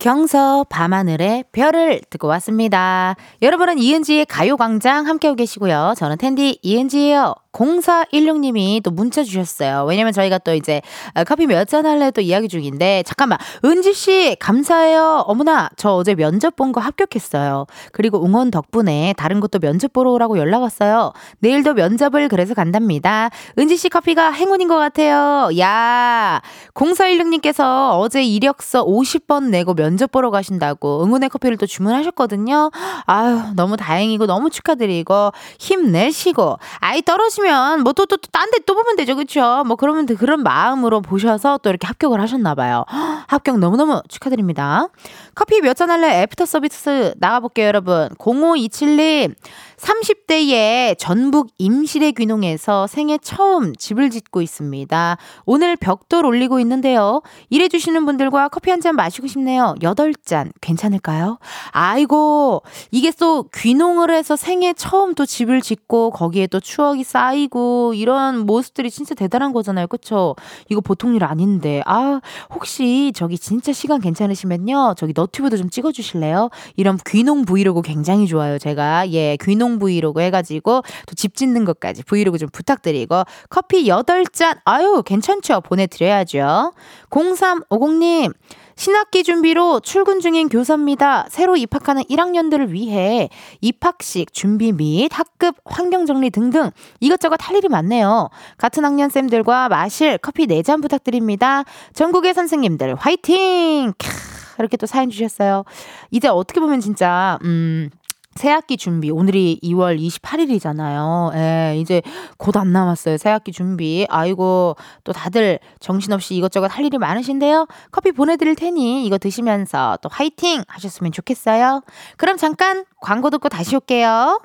경서 밤하늘의 별을 듣고 왔습니다. 여러분은 이은지의 가요광장 함께하고 계시고요. 저는 텐디 이은지예요. 0416님이 또 문자 주셨어요. 왜냐면 저희가 또 이제 아, 커피 몇 잔 할래 또 이야기 중인데 잠깐만 은지 씨 감사해요. 어머나 저 어제 면접 본 거 합격했어요. 그리고 응원 덕분에 다른 것도 면접 보러 오라고 연락 왔어요. 내일도 면접을 그래서 간답니다. 은지 씨 커피가 행운인 것 같아요. 야 0416님께서 어제 이력서 50번 내고 면접 보러 가신다고 응원의 커피를 또 주문하셨거든요. 아유 너무 다행이고 너무 축하드리고 힘내시고 아이 떨어지면 하시면 뭐또또 딴 데 또 보면 되죠. 그렇죠? 뭐 그러면 그런 마음으로 보셔서 또 이렇게 합격을 하셨나 봐요. 합격 너무너무 축하드립니다. 커피 몇 잔 할래 애프터 서비스 나가 볼게요, 여러분. 0527님. 30대에 전북 임실의 귀농에서 생애 처음 집을 짓고 있습니다. 오늘 벽돌 올리고 있는데요. 일해주시는 분들과 커피 한 잔 마시고 싶네요. 8잔 괜찮을까요? 아이고, 이게 또 귀농을 해서 생애 처음 또 집을 짓고 거기에 또 추억이 쌓이고 이런 모습들이 진짜 대단한 거잖아요. 그쵸? 이거 보통 일 아닌데. 아, 혹시 저기 진짜 시간 괜찮으시면요. 저기 너튜브도 좀 찍어주실래요? 이런 귀농 브이로그 굉장히 좋아요. 제가. 예, 귀농 브이로그 해가지고 또 집 짓는 것까지 브이로그 좀 부탁드리고 커피 8잔 아유 괜찮죠 보내드려야죠 0350님 신학기 준비로 출근 중인 교사입니다. 새로 입학하는 1학년들을 위해 입학식 준비 및 학급 환경 정리 등등 이것저것 할 일이 많네요. 같은 학년 쌤들과 마실 커피 4잔 부탁드립니다. 전국의 선생님들 화이팅! 캬, 이렇게 또 사연 주셨어요. 이제 어떻게 보면 진짜 음 새학기 준비. 오늘이 2월 28일이잖아요. 예, 이제 곧 안 남았어요. 새학기 준비. 아이고, 또 다들 정신없이 이것저것 할 일이 많으신데요. 커피 보내드릴 테니 이거 드시면서 또 화이팅 하셨으면 좋겠어요. 그럼 잠깐 광고 듣고 다시 올게요.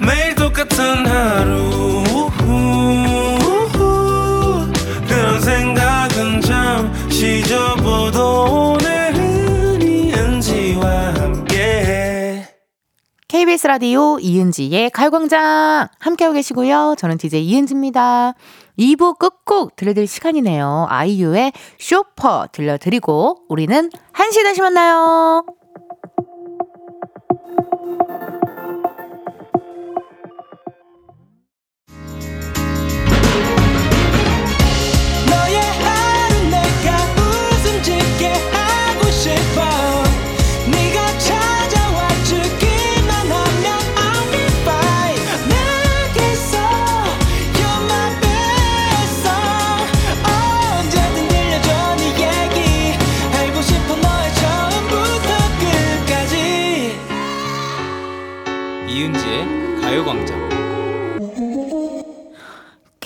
매일 똑같은 하루 그런 생각은 잠시 접어도 KBS 라디오 이은지의 가요광장 함께하고 계시고요. 저는 DJ 이은지입니다. 2부 끝곡 들려드릴 시간이네요. 아이유의 쇼퍼 들려드리고 우리는 1시 다시 만나요.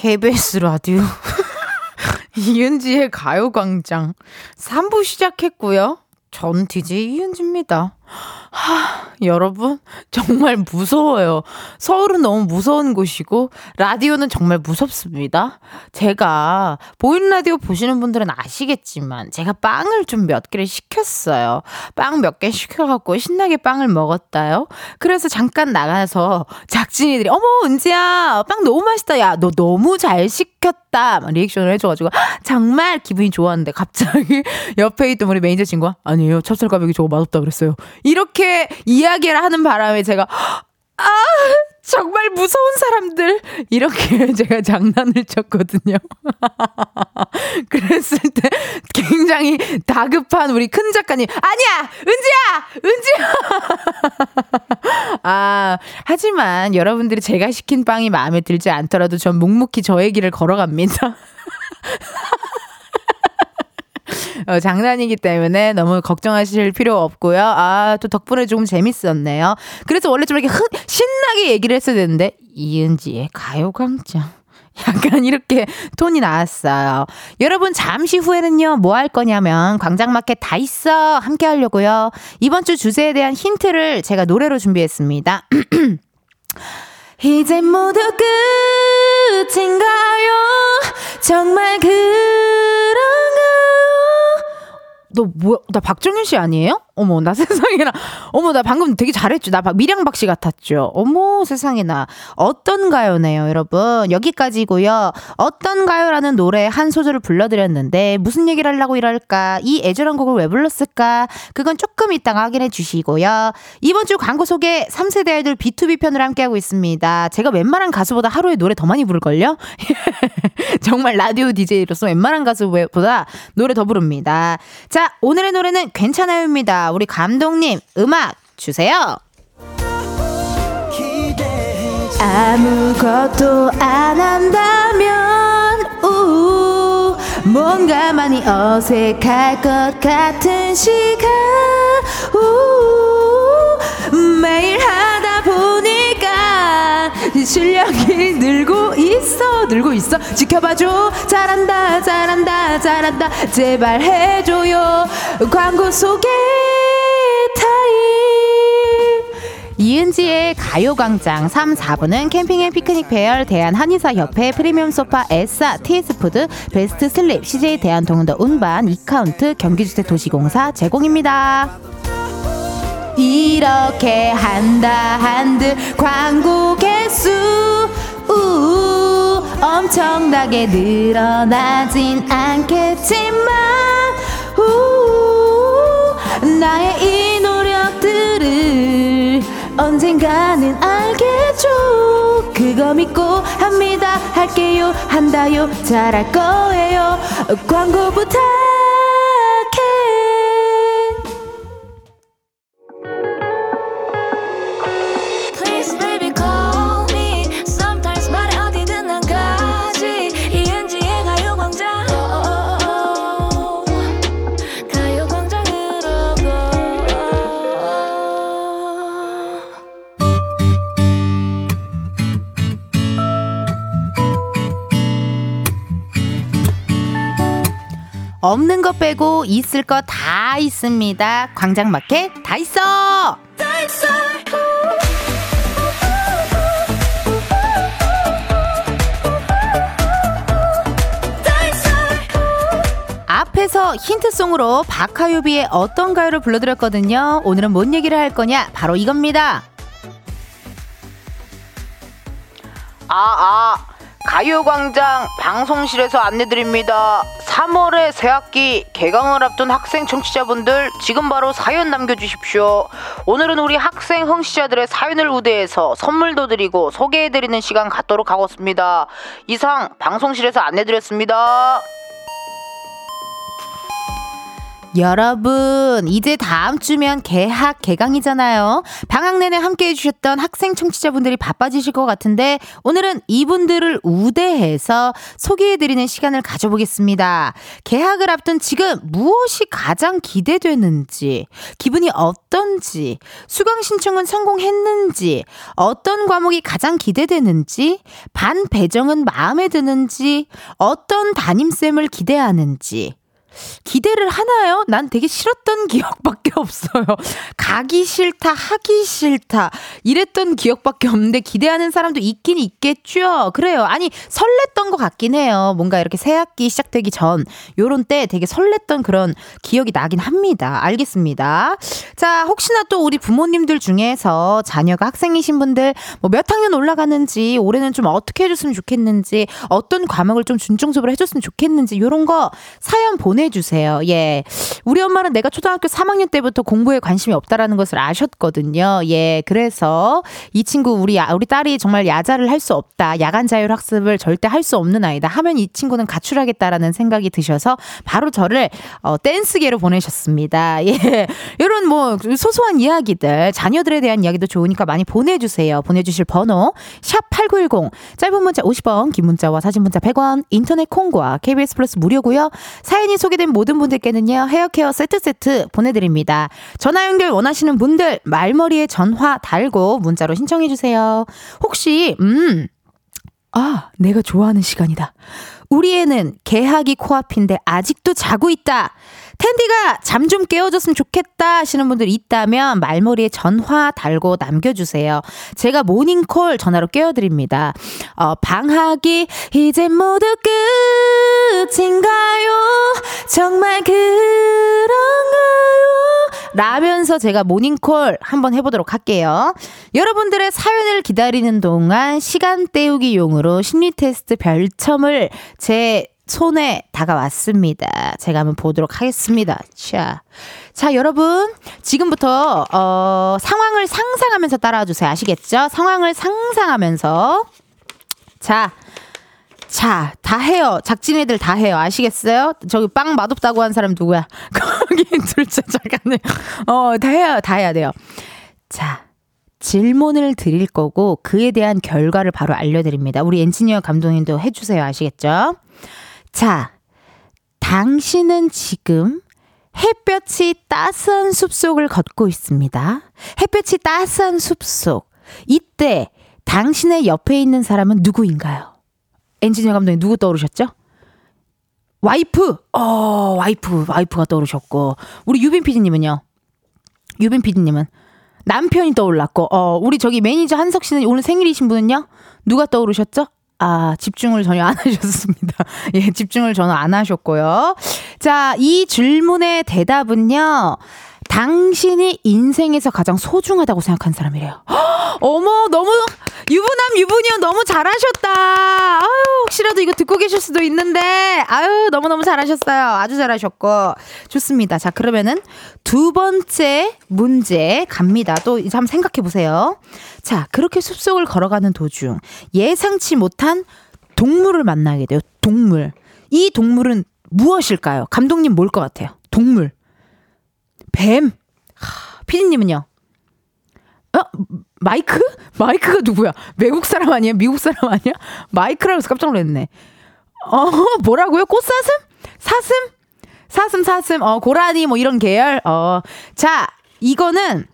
KBS 라디오 이은지의 가요광장 3부 시작했고요. 전 DJ 이은지입니다. 하, 여러분, 정말 무서워요. 서울은 너무 무서운 곳이고, 라디오는 정말 무섭습니다. 제가, 보이는 라디오 보시는 분들은 아시겠지만, 제가 빵을 좀 몇 개를 시켰어요. 빵 몇 개 시켜갖고 신나게 빵을 먹었다요. 그래서 잠깐 나가서 작진이들이, 어머, 은지야, 빵 너무 맛있다. 야, 너 너무 잘 시켰다. 막 리액션을 해줘가지고, 정말 기분이 좋았는데, 갑자기 옆에 있던 우리 매니저 친구가, 아니에요. 찹쌀 가백이 저거 맛없다 그랬어요. 이렇게 이야기를 하는 바람에 제가 아 정말 무서운 사람들 이렇게 제가 장난을 쳤거든요. 그랬을 때 굉장히 다급한 우리 큰 작가님 아니야 은지야 은지야 아 하지만 여러분들이 제가 시킨 빵이 마음에 들지 않더라도 전 묵묵히 저의 길을 걸어갑니다. 어, 장난이기 때문에 너무 걱정하실 필요 없고요. 아, 또 덕분에 조금 재밌었네요. 그래서 원래 좀 이렇게 흔, 신나게 얘기를 했어야 되는데, 이은지의 가요광장. 약간 이렇게 톤이 나왔어요. 여러분, 잠시 후에는요, 뭐 할 거냐면, 광장마켓 다 있어! 함께 하려고요. 이번 주 주제에 대한 힌트를 제가 노래로 준비했습니다. 이제 모두 끝인가요? 정말 그런가요? 너 뭐야? 나 박정현 씨 아니에요? 어머, 나 세상에나. 어머, 나 방금 되게 잘했죠. 나 박- 미량박 씨 같았죠. 어머, 세상에나. 어떤가요네요, 여러분. 여기까지고요. 어떤가요라는 노래 한 소절을 불러드렸는데 무슨 얘기를 하려고 이럴까? 이 애절한 곡을 왜 불렀을까? 그건 조금 이따가 확인해 주시고요. 이번 주 광고 소개 3세대 아이돌 B2B 편을 함께하고 있습니다. 제가 웬만한 가수보다 하루에 노래 더 많이 부를걸요? 정말 라디오 DJ로서 웬만한 가수보다 노래 더 부릅니다. 자, 오늘의 노래는 괜찮아요입니다. 우리 감독님, 음악 주세요. 아무것도 안 한다면 우 뭔가 많이 어색할 것 같은 시간 우 매일 하다 보니까 실력이 늘고 있어 늘고 있어. 지켜봐줘. 잘한다 잘한다 잘한다. 제발 해줘요. 광고 소개 이은지의 가요광장 3, 4부는 캠핑 앤 피크닉 페어 대한 한의사협회 프리미엄 소파 에싸 TS푸드 베스트 슬립 CJ 대한통운 더 운반 이카운트 경기주택 도시공사 제공입니다. 이렇게 한다 한들 광고 개수 우 엄청나게 늘어나진 않겠지만 우 나의 이 언젠가는 알겠죠. 그거 믿고 합니다. 할게요. 한다요. 잘할 거예요. 광고 부탁 없는 것 빼고 있을 거 다 있습니다. 광장마켓 다 있어. 앞에서 힌트송으로 박하유비의 어떤 가요를 불러드렸거든요. 오늘은 뭔 얘기를 할 거냐? 바로 이겁니다. 아, 아, 가요광장 방송실에서 안내드립니다. 3월의 새학기 개강을 앞둔 학생 청취자분들 지금 바로 사연 남겨주십시오. 오늘은 우리 학생 흥취자들의 사연을 우대해서 선물도 드리고 소개해드리는 시간 갖도록 하겠습니다. 이상 방송실에서 안내드렸습니다. 여러분, 이제 다음 주면 개학 개강이잖아요. 방학 내내 함께 해주셨던 학생 청취자분들이 바빠지실 것 같은데, 오늘은 이분들을 우대해서 소개해드리는 시간을 가져보겠습니다. 개학을 앞둔 지금 무엇이 가장 기대되는지, 기분이 어떤지, 수강 신청은 성공했는지, 어떤 과목이 가장 기대되는지, 반 배정은 마음에 드는지, 어떤 담임쌤을 기대하는지, 기대를 하나요? 난 되게 싫었던 기억밖에 없어요. 가기 싫다, 하기 싫다. 이랬던 기억밖에 없는데 기대하는 사람도 있긴 있겠죠. 그래요. 아니, 설렜던 것 같긴 해요. 뭔가 이렇게 새 학기 시작되기 전, 요런 때 되게 설렜던 그런 기억이 나긴 합니다. 알겠습니다. 자, 혹시나 또 우리 부모님들 중에서 자녀가 학생이신 분들 뭐 몇 학년 올라가는지, 올해는 좀 어떻게 해줬으면 좋겠는지, 어떤 과목을 좀 중점적으로 해줬으면 좋겠는지, 요런 거 사연 보내 보내주세요. 예. 우리 엄마는 내가 초등학교 3학년 때부터 공부에 관심이 없다라는 것을 아셨거든요. 예, 그래서 이 친구 우리 아- 우리 딸이 정말 야자를 할 수 없다. 야간 자율 학습을 절대 할 수 없는 아이다. 하면 이 친구는 가출하겠다라는 생각이 드셔서 바로 저를 어, 댄스계로 보내셨습니다. 예, 이런 뭐 소소한 이야기들 자녀들에 대한 이야기도 좋으니까 많이 보내주세요. 보내주실 번호 샵 #8910 짧은 문자 50원, 긴 문자와 사진 문자 100원, 인터넷 콩과 KBS 플러스 무료고요. 사연이 소개 된 모든 분들께는요 헤어 케어 세트 세트 보내드립니다. 전화 연결 원하시는 분들 말머리에 전화 달고 문자로 신청해 주세요. 혹시 음. 아, 내가 좋아하는 시간이다. 우리 애는 개학이 코앞인데 아직도 자고 있다. 텐디가 잠 좀 깨워줬으면 좋겠다 하시는 분들 있다면 말머리에 전화 달고 남겨주세요. 제가 모닝콜 전화로 깨워드립니다. 어, 방학이 이제 모두 끝인가요? 정말 그런가요? 라면서 제가 모닝콜 한번 해보도록 할게요. 여러분들의 사연을 기다리는 동안 시간 때우기 용으로 심리 테스트 별첨을 제 손에 다가왔습니다. 제가 한번 보도록 하겠습니다. 자, 자 여러분 지금부터 어, 상황을 상상하면서 따라와 주세요. 아시겠죠? 상황을 상상하면서 자. 자, 다 해요. 작진 애들 다 해요. 아시겠어요? 저기 빵 맛없다고 한 사람 누구야? 거기 둘째 잠깐만. 어, 다 해요. 다 해야 돼요. 자, 질문을 드릴 거고 그에 대한 결과를 바로 알려드립니다. 우리 엔지니어 감독님도 해주세요. 아시겠죠? 자, 당신은 지금 햇볕이 따스한 숲속을 걷고 있습니다. 햇볕이 따스한 숲속. 이때 당신의 옆에 있는 사람은 누구인가요? 엔지니어 감독님 누구 떠오르셨죠? 와이프! 어, 와이프, 와이프가 떠오르셨고. 우리 유빈 PD님은요? 유빈 PD님은? 남편이 떠올랐고, 어, 우리 저기 매니저 한석 씨는 오늘 생일이신 분은요? 누가 떠오르셨죠? 아, 집중을 전혀 안 하셨습니다. 예, 집중을 전혀 안 하셨고요. 자, 이 질문의 대답은요. 당신이 인생에서 가장 소중하다고 생각한 사람이래요. 헉, 어머, 너무 유부남 유부녀 너무 잘하셨다. 아유, 혹시라도 이거 듣고 계실 수도 있는데 아유, 너무너무 잘하셨어요. 아주 잘하셨고. 좋습니다. 자, 그러면은 두 번째 문제 갑니다. 또 이제 한번 생각해 보세요. 자, 그렇게 숲속을 걸어가는 도중 예상치 못한 동물을 만나게 돼요. 동물. 이 동물은 무엇일까요? 감독님 뭘 것 같아요? 동물. 뱀. 하, 피디님은요? 어? 마이크? 마이크가 누구야? 외국 사람 아니야? 미국 사람 아니야? 마이크라고 해서 깜짝 놀랐네. 어, 뭐라고요? 꽃사슴? 사슴? 사슴, 사슴, 어, 고라니, 뭐 이런 계열? 어, 자, 이거는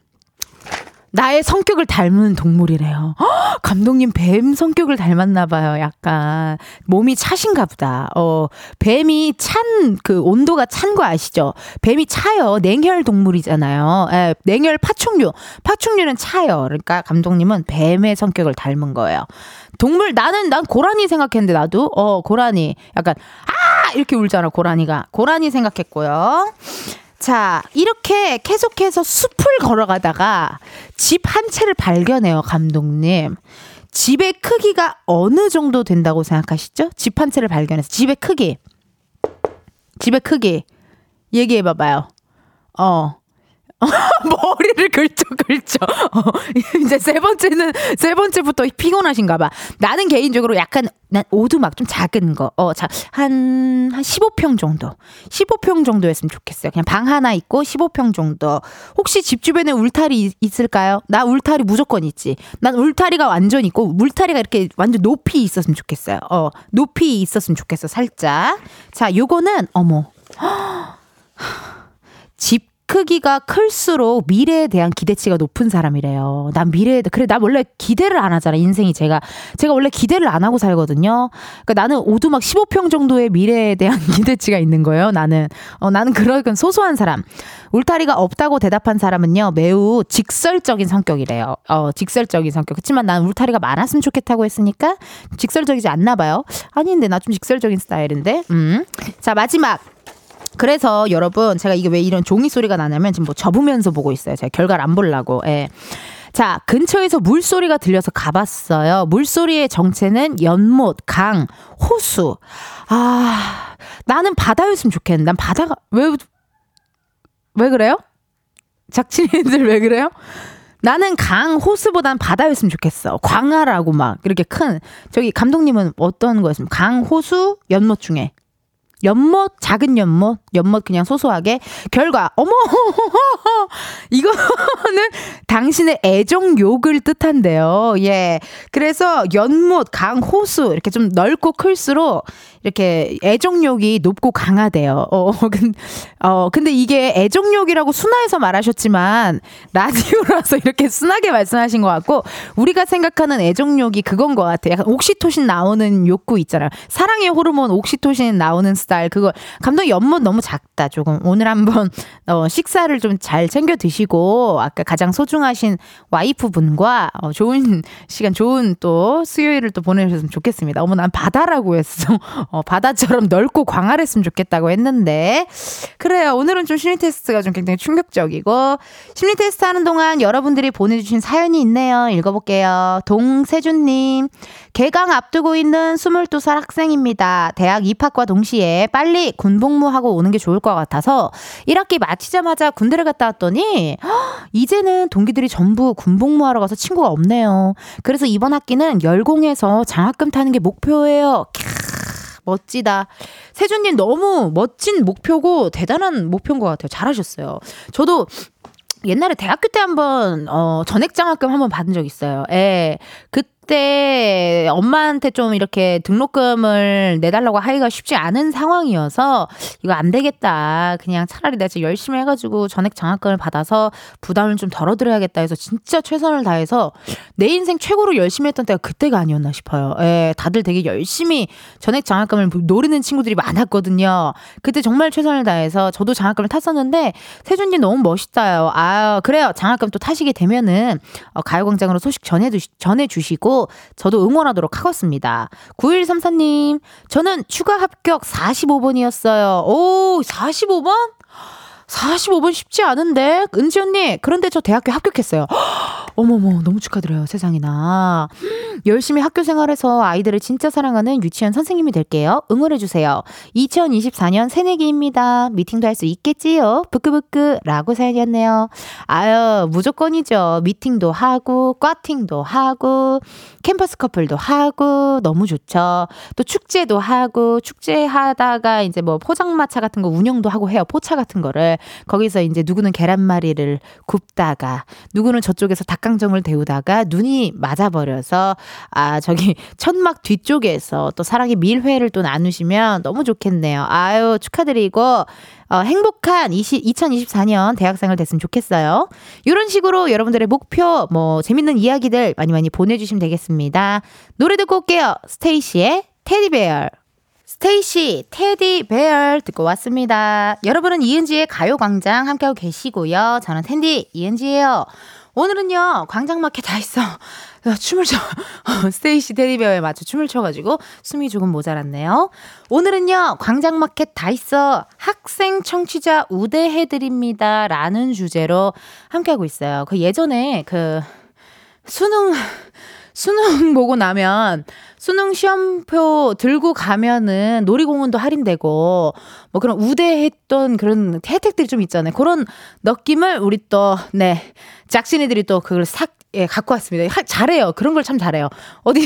나의 성격을 닮은 동물이래요. 헉, 감독님 뱀 성격을 닮았나 봐요. 약간 몸이 차신가 보다. 어, 뱀이 찬 그 온도가 찬 거 아시죠? 뱀이 차요. 냉혈 동물이잖아요. 에, 냉혈 파충류. 파충류는 차요. 그러니까 감독님은 뱀의 성격을 닮은 거예요. 동물 나는 난 고라니 생각했는데 나도 어 고라니 약간 아 이렇게 울잖아 고라니가 고라니 생각했고요. 자, 이렇게 계속해서 숲을 걸어가다가 집 한 채를 발견해요, 감독님. 집의 크기가 어느 정도 된다고 생각하시죠? 집 한 채를 발견해서 집의 크기. 집의 크기. 얘기해 봐봐요. 어. 머리를 긁죠, 긁죠. 어, 이제 세 번째는, 세 번째부터 피곤하신가 봐. 나는 개인적으로 약간, 난 오두막 좀 작은 거. 어, 자, 한, 한 15평 정도. 15평 정도였으면 좋겠어요. 그냥 방 하나 있고 15평 정도. 혹시 집 주변에 울타리 있- 있을까요? 나 울타리 무조건 있지. 난 울타리가 완전 있고, 물타리가 이렇게 완전 높이 있었으면 좋겠어요. 어, 높이 있었으면 좋겠어, 살짝. 자, 요거는, 어머. 집 크기가 클수록 미래에 대한 기대치가 높은 사람이래요. 난 미래에 그래 나 원래 기대를 안 하잖아 인생이 제가 제가 원래 기대를 안 하고 살거든요. 그러니까 나는 오두막 15평 정도의 미래에 대한 기대치가 있는 거예요. 나는 어 나는 그런 소소한 사람. 울타리가 없다고 대답한 사람은요 매우 직설적인 성격이래요. 어 직설적인 성격. 그렇지만 난 울타리가 많았으면 좋겠다고 했으니까 직설적이지 않나 봐요. 아닌데 나 좀 직설적인 스타일인데. 음. 자 마지막. 그래서 여러분 제가 이게 왜 이런 종이 소리가 나냐면 지금 뭐 접으면서 보고 있어요. 제가 결과를 안 보려고. 예. 자, 근처에서 물소리가 들려서 가봤어요. 물소리의 정체는 연못, 강, 호수. 아, 나는 바다였으면 좋겠는데. 난 바다가, 왜, 왜 그래요? 작친이들 왜 그래요? 나는 강 호수보단 바다였으면 좋겠어. 광하라고 막 이렇게 큰 저기 감독님은 어떤 거였습니까? 강 호수 연못 중에 연못 작은 연못 연못 그냥 소소하게 결과 어머 이거는 당신의 애정 욕을 뜻한대요. 예. 그래서 연못, 강, 호수 이렇게 좀 넓고 클수록 이렇게 애정욕이 높고 강하대요. 어, 근, 어, 근데 이게 애정욕이라고 순화해서 말하셨지만, 라디오라서 이렇게 순하게 말씀하신 것 같고, 우리가 생각하는 애정욕이 그건 것 같아요. 약간 옥시토신 나오는 욕구 있잖아요. 사랑의 호르몬 옥시토신 나오는 스타일, 그거, 감독 연못 너무 작다, 조금. 오늘 한번, 어, 식사를 좀 잘 챙겨 드시고, 아까 가장 소중하신 와이프분과, 어, 좋은 시간, 좋은 또 수요일을 또 보내셨으면 좋겠습니다. 어머, 난 바다라고 했어. 어, 바다처럼 넓고 광활했으면 좋겠다고 했는데 그래요. 오늘은 좀 심리 테스트가 좀 굉장히 충격적이고 심리 테스트 하는 동안 여러분들이 보내주신 사연이 있네요. 읽어볼게요. 동세준님 개강 앞두고 있는 22살 학생입니다. 대학 입학과 동시에 빨리 군복무하고 오는 게 좋을 것 같아서 1학기 마치자마자 군대를 갔다 왔더니 헉, 이제는 동기들이 전부 군복무하러 가서 친구가 없네요. 그래서 이번 학기는 열공해서 장학금 타는 게 목표예요. 캬. 멋지다. 세준님 너무 멋진 목표고 대단한 목표인 것 같아요. 잘하셨어요. 저도 옛날에 대학교 때 한번 어 전액 장학금 한번 받은 적 있어요. 예. 그 때 엄마한테 좀 이렇게 등록금을 내달라고 하기가 쉽지 않은 상황이어서 이거 안 되겠다. 그냥 차라리 내가 열심히 해가지고 전액 장학금을 받아서 부담을 좀 덜어드려야겠다 해서 진짜 최선을 다해서 내 인생 최고로 열심히 했던 때가 그때가 아니었나 싶어요. 예, 다들 되게 열심히 전액 장학금을 노리는 친구들이 많았거든요. 그때 정말 최선을 다해서 저도 장학금을 탔었는데 세준님 너무 멋있다요. 아, 그래요. 장학금 또 타시게 되면은 어, 가요광장으로 소식 전해 전해주시고 저도 응원하도록 하겠습니다. 9134님, 저는 추가 합격 45번이었어요. 오, 45번? 45번 쉽지 않은데? 은지 언니, 그런데 저 대학교 합격했어요. 어머머, 너무 축하드려요, 세상에나. 열심히 학교 생활에서 아이들을 진짜 사랑하는 유치원 선생님이 될게요. 응원해주세요. 2024년 새내기입니다. 미팅도 할 수 있겠지요? 부끄부끄. 라고 사연이었네요. 아유, 무조건이죠. 미팅도 하고, 꽈팅도 하고, 캠퍼스 커플도 하고, 너무 좋죠. 또 축제도 하고, 축제하다가 이제 뭐 포장마차 같은 거 운영도 하고 해요. 포차 같은 거를. 거기서 이제 누구는 계란말이를 굽다가, 누구는 저쪽에서 닭강 정을 데우다가 눈이 맞아버려서 아 저기 천막 뒤쪽에서 또 사랑의 밀회를 또 나누시면 너무 좋겠네요. 아유 축하드리고 어, 행복한 20, 2024년 대학생을 됐으면 좋겠어요. 이런 식으로 여러분들의 목표 뭐 재밌는 이야기들 많이 많이 보내주시면 되겠습니다. 노래 듣고 올게요. 스테이시의 테디베어. 스테이시 테디베어 듣고 왔습니다. 여러분은 이은지의 가요광장 함께하고 계시고요. 저는 텐디 이은지예요. 오늘은요 광장마켓 다 있어. 춤을 춰. 스테이시 테디베어에 맞춰 춤을 춰가지고 숨이 조금 모자랐네요. 오늘은요 광장마켓 다 있어. 학생 청취자 우대해드립니다 라는 주제로 함께하고 있어요. 그 예전에 그 수능 수능 보고 나면 수능 시험표 들고 가면은 놀이공원도 할인되고 뭐 그런 우대했던 그런 혜택들이 좀 있잖아요. 그런 느낌을 우리 또 네. 짝신이들이 또 그걸 싹 예, 갖고 왔습니다. 하, 잘해요. 그런 걸 참 잘해요. 어디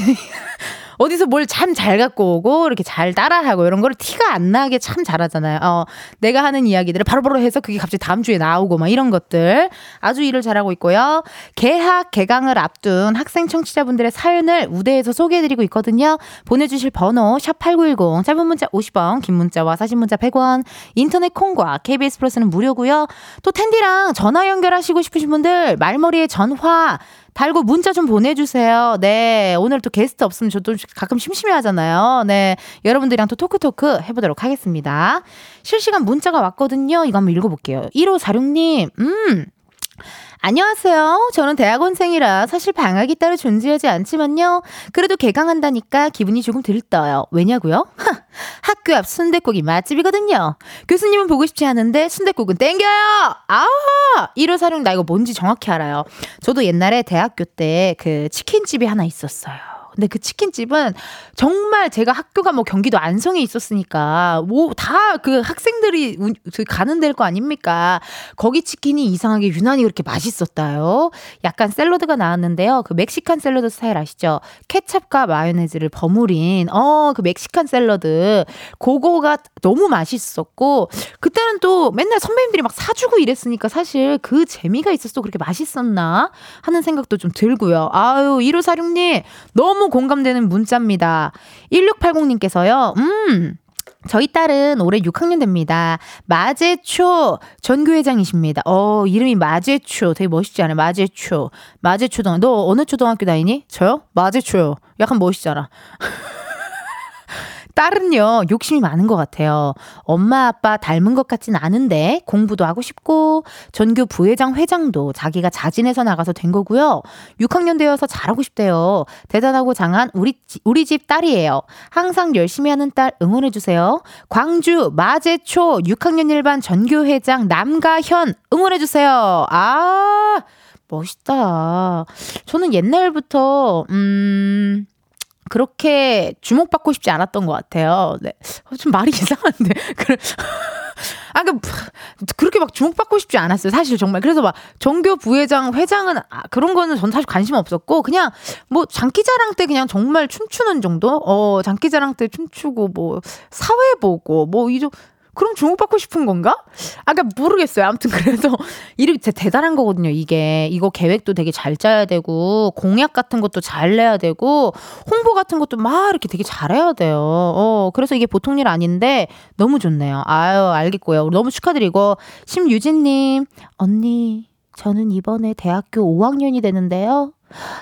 어디서 뭘 참 잘 갖고 오고 이렇게 잘 따라하고 이런 걸 티가 안 나게 참 잘하잖아요. 어, 내가 하는 이야기들을 바로바로 해서 그게 갑자기 다음 주에 나오고 막 이런 것들 아주 일을 잘하고 있고요. 개학 개강을 앞둔 학생 청취자분들의 사연을 우대에서 소개해드리고 있거든요. 보내주실 번호 샵 #8910 짧은 문자 50원, 긴 문자와 사진 문자 100원, 인터넷 콩과 KBS 플러스는 무료고요. 또 텐디랑 전화 연결하시고 싶으신 분들 말머리에 전화 달고 문자 좀 보내주세요. 네. 오늘 또 게스트 없으면 저도 가끔 심심해 하잖아요. 네. 여러분들이랑 또 토크토크 해보도록 하겠습니다. 실시간 문자가 왔거든요. 이거 한번 읽어볼게요. 1546님, 음. 안녕하세요. 저는 대학원생이라 사실 방학이 따로 존재하지 않지만요. 그래도 개강한다니까 기분이 조금 들떠요. 왜냐고요? 하, 학교 앞 순대국이 맛집이거든요. 교수님은 보고 싶지 않은데 순대국은 땡겨요. 아, 1546나 이거 뭔지 정확히 알아요. 저도 옛날에 대학교 때 그 치킨집이 하나 있었어요. 근데 그 치킨집은 정말 제가 학교가 뭐 경기도 안성에 있었으니까 뭐 다 그 학생들이 운- 그 가는 데일 거 아닙니까? 거기 치킨이 이상하게 유난히 그렇게 맛있었다요. 약간 샐러드가 나왔는데요. 그 멕시칸 샐러드 스타일 아시죠? 케찹과 마요네즈를 버무린 어 그 멕시칸 샐러드 그거가 너무 맛있었고 그때는 또 맨날 선배님들이 막 사주고 이랬으니까 사실 그 재미가 있었어 그렇게 맛있었나 하는 생각도 좀 들고요. 아유 1546님 너무 공감되는 문자입니다. 1680님께서요. 음. 저희 딸은 올해 6학년 됩니다. 마제초 전교회장이십니다. 어, 이름이 마제초. 되게 멋있지 않아요? 마제초. 마제초등. 너 어느 초등학교 다니니? 저요? 마제초요. 약간 멋있잖아. 딸은요, 욕심이 많은 것 같아요. 엄마, 아빠 닮은 것 같진 않은데, 공부도 하고 싶고, 전교 부회장, 회장도 자기가 자진해서 나가서 된 거고요. 6학년 되어서 잘하고 싶대요. 대단하고 장한 우리, 지- 우리 집 딸이에요. 항상 열심히 하는 딸 응원해주세요. 광주, 마제초, 6학년 1반 전교회장 남가현 응원해주세요. 아, 멋있다. 저는 옛날부터, 음, 그렇게 주목받고 싶지 않았던 것 같아요. 네. 어, 좀 말이 이상한데. 아, 그, 그렇게 막 주목받고 싶지 않았어요. 사실 정말. 그래서 막 전교 부회장, 회장은 아, 그런 거는 전 사실 관심 없었고, 그냥 뭐 장기자랑 때 그냥 정말 춤추는 정도? 어, 장기자랑 때 춤추고, 뭐, 사회 보고, 뭐, 이种 그럼 주목받고 싶은 건가? 아까 모르겠어요. 아무튼 그래서 이렇게 진짜 대단한 거거든요. 이게 이거 계획도 되게 잘 짜야 되고 공약 같은 것도 잘 내야 되고 홍보 같은 것도 막 이렇게 되게 잘해야 돼요. 어 그래서 이게 보통 일 아닌데 너무 좋네요. 아유 알겠고요. 너무 축하드리고 심유진님 언니 저는 이번에 대학교 5학년이 되는데요.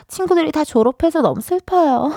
친구들이 다 졸업해서 너무 슬퍼요.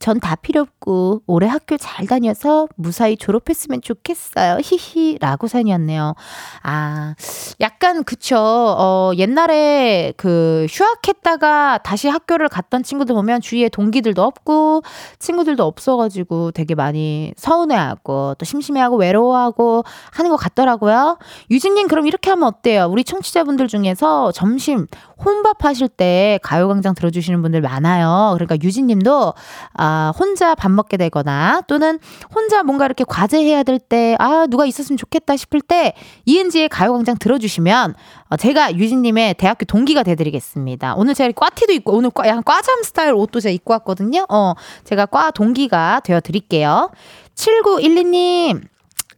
전 다 필요 없고 올해 학교 잘 다녀서 무사히 졸업했으면 좋겠어요. 히히 라고 사연이었네요. 아, 약간 그쵸. 어, 옛날에 그 휴학했다가 다시 학교를 갔던 친구들 보면 주위에 동기들도 없고 친구들도 없어가지고 되게 많이 서운해하고 또 심심해하고 외로워하고 하는 것 같더라고요. 유진님 그럼 이렇게 하면 어때요? 우리 청취자분들 중에서 점심 혼밥 하실 때 가요광장 들어주시는 분들 많아요. 그러니까 유진님도 아, 혼자 밥 먹게 되거나 또는 혼자 뭔가 이렇게 과제해야 될 때 아, 누가 있었으면 좋겠다 싶을 때 이은지의 가요광장 들어주시면 어, 제가 유진님의 대학교 동기가 돼드리겠습니다. 오늘 제가 과티도 입고 오늘 과, 약간 과잠 스타일 옷도 제가 입고 왔거든요. 어, 제가 과 동기가 되어 드릴게요. 7912님.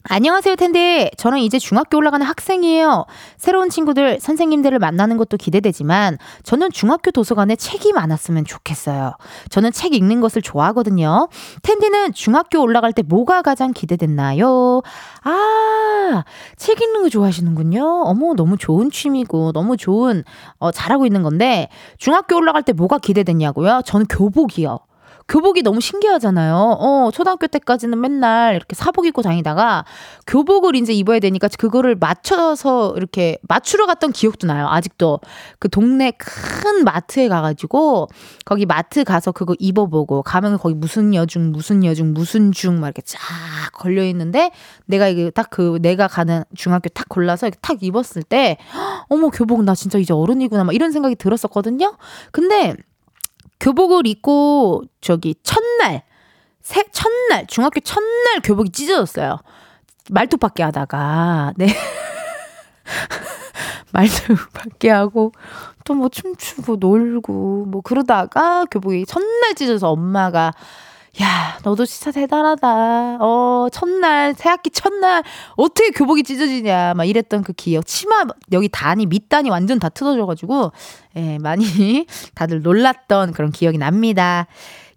안녕하세요, 텐데. 저는 이제 중학교 올라가는 학생이에요. 새로운 친구들, 선생님들을 만나는 것도 기대되지만, 저는 중학교 도서관에 책이 많았으면 좋겠어요. 저는 책 읽는 것을 좋아하거든요. 텐디는 중학교 올라갈 때 뭐가 가장 기대됐나요? 아, 책 읽는 거 좋아하시는군요. 어머, 너무 좋은 취미고, 너무 좋은, 어, 잘하고 있는 건데, 중학교 올라갈 때 뭐가 기대됐냐고요? 저는 교복이요. 교복이 너무 신기하잖아요. 어, 초등학교 때까지는 맨날 이렇게 사복 입고 다니다가 교복을 이제 입어야 되니까 그거를 맞춰서 이렇게 맞추러 갔던 기억도 나요. 아직도. 그 동네 큰 마트에 가가지고 거기 마트 가서 그거 입어보고 가면 거기 무슨 여중, 무슨 여중, 무슨 중 막 이렇게 쫙 걸려 있는데 내가 이게 딱 그 내가 가는 중학교 딱 골라서 딱 입었을 때 어머, 교복 나 진짜 이제 어른이구나 막 이런 생각이 들었었거든요. 근데 교복을 입고 저기 첫날 새 첫날 중학교 첫날 교복이 찢어졌어요. 말뚝밖에 하다가 네 말뚝밖에 하고 또 뭐 춤추고 놀고 뭐 그러다가 교복이 첫날 찢어서 엄마가 야, 너도 진짜 대단하다. 어, 첫날, 새학기 첫날, 어떻게 교복이 찢어지냐. 막 이랬던 그 기억. 치마, 여기 단이, 밑단이 완전 다 뜯어져가지고, 예, 많이 다들 놀랐던 그런 기억이 납니다.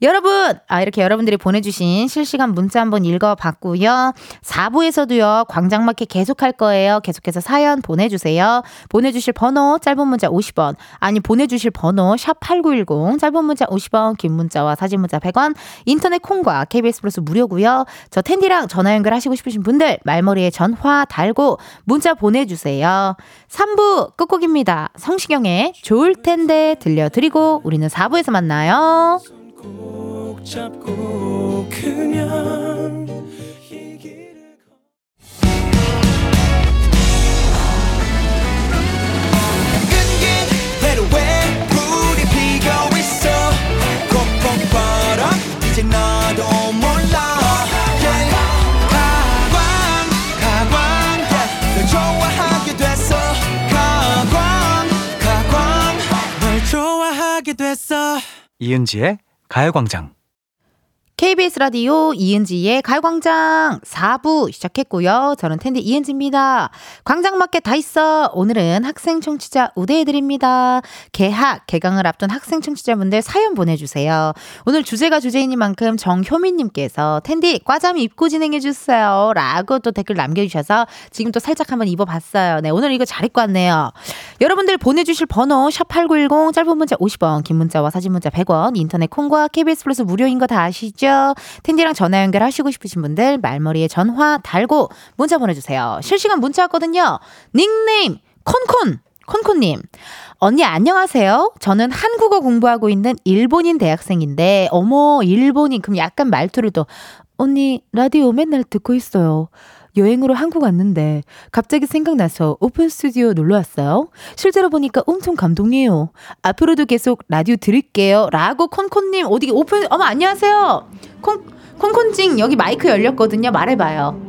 여러분, 아, 이렇게 여러분들이 보내주신 실시간 문자 한번 읽어봤고요. 4부에서도요, 광장마켓 계속 할 거예요. 계속해서 사연 보내주세요. 보내주실 번호, 짧은 문자 50원, 아니, 보내주실 번호, 샵8910, 짧은 문자 50원, 긴 문자와 사진 문자 100원, 인터넷 콩과 KBS 플러스 무료고요. 저 텐디랑 전화 연결하시고 싶으신 분들, 말머리에 전화 달고 문자 보내주세요. 3부 끝곡입니다. 성시경의 좋을 텐데 들려드리고, 우리는 4부에서 만나요. 꼭 잡고 그냥 이은지의 가요광장. KBS 라디오 이은지의 가요광장 4부 시작했고요. 저는 텐디 이은지입니다. 광장마켓 다 있어. 오늘은 학생 청취자 우대해드립니다. 개학, 개강을 앞둔 학생 청취자분들 사연 보내주세요. 오늘 주제가 주제이니만큼 정효민님께서 텐디 과잠 입고 진행해주세요. 라고 또 댓글 남겨주셔서 지금 또 살짝 한번 입어봤어요. 네, 오늘 이거 잘 입고 왔네요. 여러분들 보내주실 번호 샵8910 짧은 문자 50원, 긴 문자와 사진 문자 100원, 인터넷 콩과 KBS 플러스 무료인 거 다 아시죠? 텐디랑 전화 연결하시고 싶으신 분들 말머리에 전화 달고 문자 보내주세요. 실시간 문자 왔거든요. 닉네임 콘콘 콘콘님. 언니 안녕하세요. 저는 한국어 공부하고 있는 일본인 대학생인데 어머 일본인 그럼 약간 말투를 또 언니 라디오 맨날 듣고 있어요. 여행으로 한국 왔는데 갑자기 생각나서 오픈 스튜디오 놀러 왔어요. 실제로 보니까 엄청 감동이에요. 앞으로도 계속 라디오 들을게요. 라고 콘콘님 어디 오픈 어머 안녕하세요. 콘 콘콘찡 여기 마이크 열렸거든요. 말해봐요.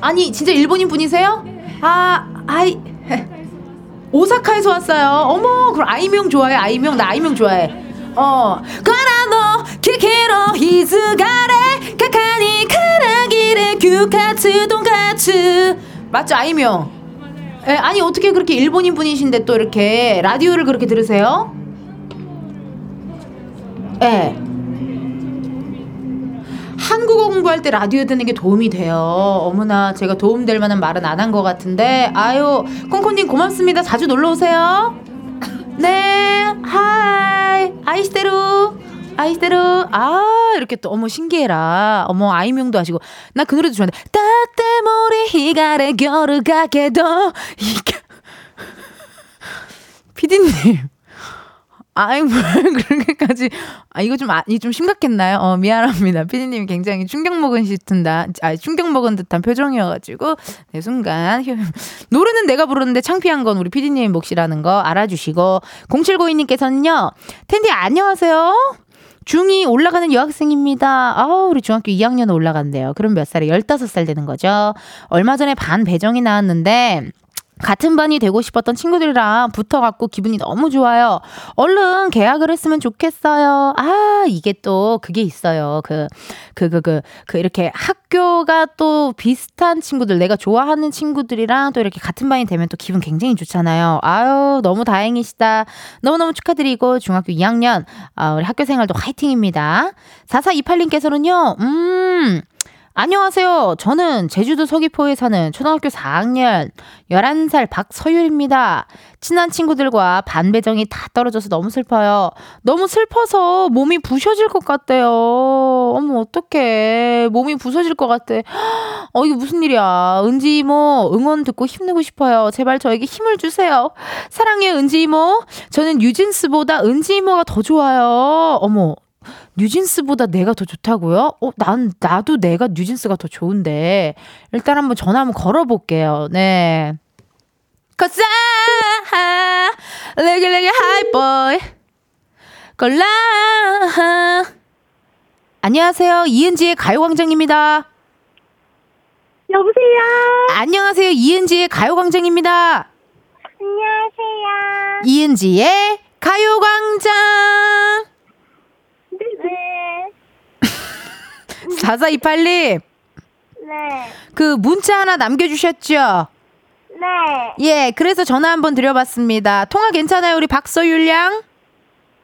아니 진짜 일본인 분이세요? 아 아이 오사카에서 왔어요. 어머 그럼 아이명 좋아해 아이명 나 아이명 좋아해. 어 가라노 키키로 히즈가레 카카니 카라기레 규카츠 돈카츠 맞죠 아이묭 예, 아니 어떻게 그렇게 일본인 분이신데 또 이렇게 라디오를 그렇게 들으세요? 예. 한국어 공부할 때 라디오 듣는 게 도움이 돼요. 어머나 제가 도움될 만한 말은 안 한 것 같은데 아유 콩콩님 고맙습니다. 자주 놀러 오세요. 네, はい, 愛してる, 愛してる. 아, 이렇게 또, 어머, 신기해라. 어머, 아이묭도 하시고. 나 그 노래도 좋아하는데, 따때모리 히가레 겨를 가게도, 이가. 피디님. 아이, 뭘 그렇게까지. 아, 이거 좀, 아, 이거 좀 심각했나요? 어, 미안합니다. 피디님이 굉장히 충격 먹은 듯한, 아, 충격 먹은 듯한 표정이어가지고, 내 순간. 노래는 내가 부르는데 창피한 건 우리 피디님 몫이라는 거 알아주시고, 0792님께서는요, 텐디 안녕하세요. 중2 올라가는 여학생입니다. 아, 우리 중학교 2학년 올라간대요. 그럼 몇 살에 15살 되는 거죠. 얼마 전에 반 배정이 나왔는데, 같은 반이 되고 싶었던 친구들이랑 붙어갖고 기분이 너무 좋아요. 얼른 계약을 했으면 좋겠어요. 아, 이게 또 그게 있어요. 그, 그, 그, 그, 그 이렇게 학교가 또 비슷한 친구들, 내가 좋아하는 친구들이랑 또 이렇게 같은 반이 되면 또 기분 굉장히 좋잖아요. 아유, 너무 다행이시다. 너무너무 축하드리고 중학교 2학년, 아, 우리 학교 생활도 화이팅입니다. 4428님께서는요, 음, 안녕하세요. 저는 제주도 서귀포에 사는 초등학교 4학년 11살 박서율입니다. 친한 친구들과 반배정이 다 떨어져서 너무 슬퍼요. 너무 슬퍼서 몸이 부셔질 것 같대요. 어머, 어떡해. 몸이 부서질 것 같아. 어, 이게 무슨 일이야. 은지 이모, 응원 듣고 힘내고 싶어요. 제발 저에게 힘을 주세요. 사랑해요, 은지 이모. 저는 뉴진스보다 은지 이모가 더 좋아요. 어머, 뉴진스보다 내가 더 좋다고요? 어, 난, 나도 내가 뉴진스가 더 좋은데. 일단 한번 전화 한번 걸어볼게요. 네. It, high boy. 골라. 안녕하세요. 이은지의 가요광장입니다. 여보세요. 안녕하세요. 이은지의 가요광장입니다. 안녕하세요. 이은지의 가요광장. 네. 4428님, 네. 그 문자 하나 남겨주셨죠? 네. 예, 그래서 전화 한번 드려봤습니다. 통화 괜찮아요, 우리 박서율 양?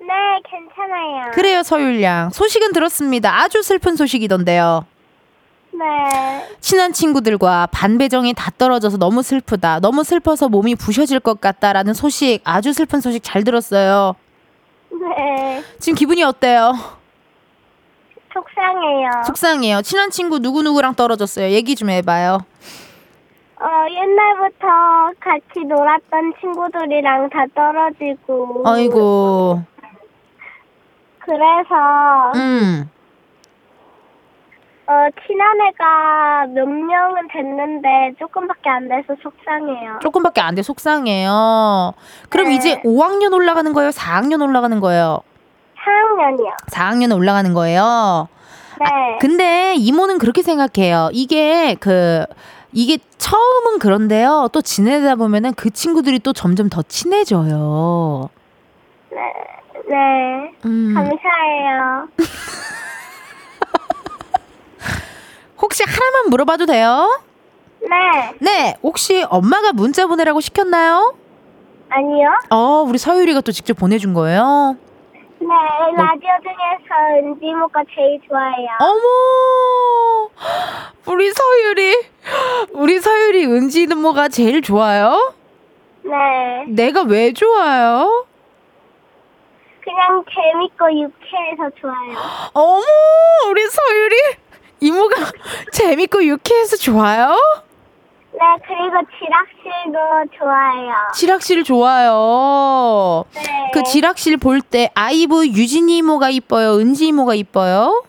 네, 괜찮아요. 그래요, 서율 양. 소식은 들었습니다. 아주 슬픈 소식이던데요. 네. 친한 친구들과 반배정이 다 떨어져서 너무 슬프다. 너무 슬퍼서 몸이 부셔질 것 같다라는 소식, 아주 슬픈 소식 잘 들었어요. 네. 지금 기분이 어때요? 속상해요. 속상해요. 친한 친구 누구누구랑 떨어졌어요. 얘기 좀 해봐요. 어, 옛날부터 같이 놀았던 친구들이랑 다 떨어지고. 아이고, 그래서, 음. 어, 친한 애가 몇 명은 됐는데 조금밖에 안 돼서 속상해요. 조금밖에 안 돼 속상해요. 그럼 네. 이제 5학년 올라가는 거예요? 4학년 올라가는 거예요? 4학년이요. 4학년 올라가는 거예요. 네. 근데 이모는 그렇게 생각해요. 이게 그 이게 처음은 그런데요. 또 지내다 보면은 그 친구들이 또 점점 더 친해져요. 네. 네. 음. 감사해요. 혹시 하나만 물어봐도 돼요? 네. 네, 혹시 엄마가 문자 보내라고 시켰나요? 아니요. 어, 우리 서유리가 또 직접 보내준 거예요. 네. 라디오 중에서 은지모가 제일 좋아해요. 어머, 우리 서유리, 우리 서유리 은지 이모가 제일 좋아요? 네. 내가 왜 좋아요? 그냥 재밌고 유쾌해서 좋아요. 어머, 우리 서유리 이모가 재밌고 유쾌해서 좋아요? 네. 그리고 지락실도 좋아해요. 지락실 좋아요. 네. 그 지락실 볼 때 아이브 유진이 이모가 이뻐요? 은지 이모가 이뻐요?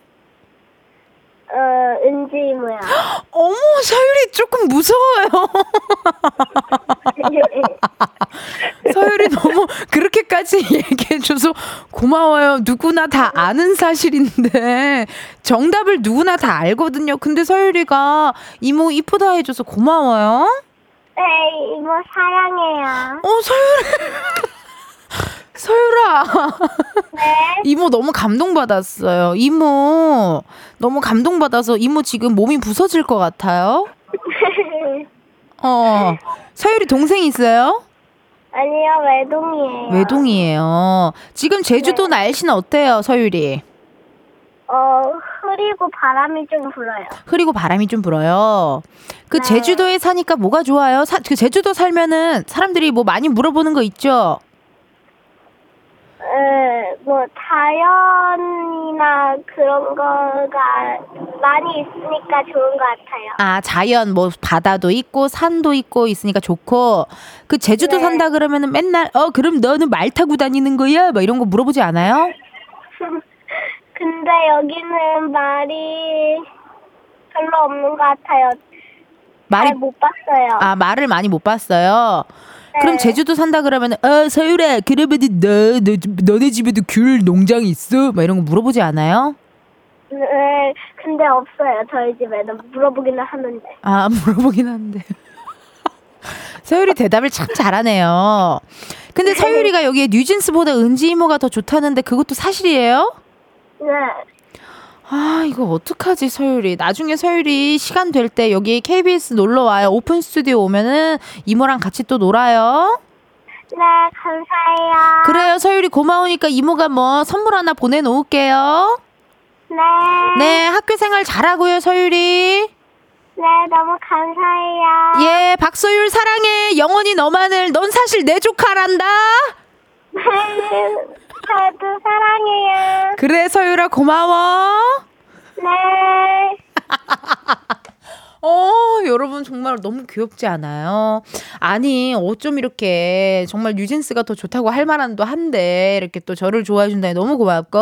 어, 은지모요. 어머, 서유리 조금 무서워요. 서유리 너무 그렇게까지 얘기해줘서 고마워요. 누구나 다 아는 사실인데 정답을 누구나 다 알거든요. 근데 서유리가 이모 이쁘다 해줘서 고마워요. 네. 이모 사랑해요. 어, 서유리. 서유라. 네. 이모 너무 감동받았어요. 이모 너무 감동받아서 이모 지금 몸이 부서질 것 같아요. 어. 서유리 동생 있어요? 아니요. 외동이에요. 외동이에요. 지금 제주도 날씨는 어때요, 서유리? 어, 흐리고 바람이 좀 불어요. 흐리고 바람이 좀 불어요. 그 네. 제주도에 사니까 뭐가 좋아요? 사, 그 제주도 살면은 사람들이 뭐 많이 물어보는 거 있죠? 에, 뭐 자연이나 그런 거가 많이 있으니까 좋은 것 같아요. 아, 자연 뭐 바다도 있고 산도 있고 있으니까 좋고 그 제주도 네. 산다 그러면은 맨날 어 그럼 너는 말 타고 다니는 거야? 막 이런 거 물어보지 않아요? 근데 여기는 말이 별로 없는 것 같아요. 말이 잘 못 봤어요. 아 말을 많이 못 봤어요. 그럼 네. 제주도 산다 그러면은 어 서율아 그러면은 너, 너 너네 집에도 귤 농장 있어? 막 이런 거 물어보지 않아요? 네, 근데 없어요. 저희 집에는 물어보기는 하는데. 아 물어보긴 한데 서율이 대답을 참 잘하네요. 근데 서율이가 여기에 뉴진스보다 은지 이모가 더 좋다는데 그것도 사실이에요? 네. 아 이거 어떡하지 서율이. 나중에 서율이 시간 될 때 여기 KBS 놀러 와요. 오픈 스튜디오 오면은 이모랑 같이 또 놀아요. 네, 감사해요. 그래요 서유리. 고마우니까 이모가 뭐 선물 하나 보내놓을게요. 네. 네 학교 생활 잘하고요 서유리. 네, 너무 감사해요. 예 박소율 사랑해. 영원히 너만을 넌 사실 내 조카란다. 네, 저도 사랑해요. 그래 서유라 고마워 네. 어, 여러분 정말 너무 귀엽지 않아요? 아니, 어쩜 이렇게 정말 뉴진스가 더 좋다고 할 만한도 한데, 이렇게 또 저를 좋아해 준다니 너무 고맙고,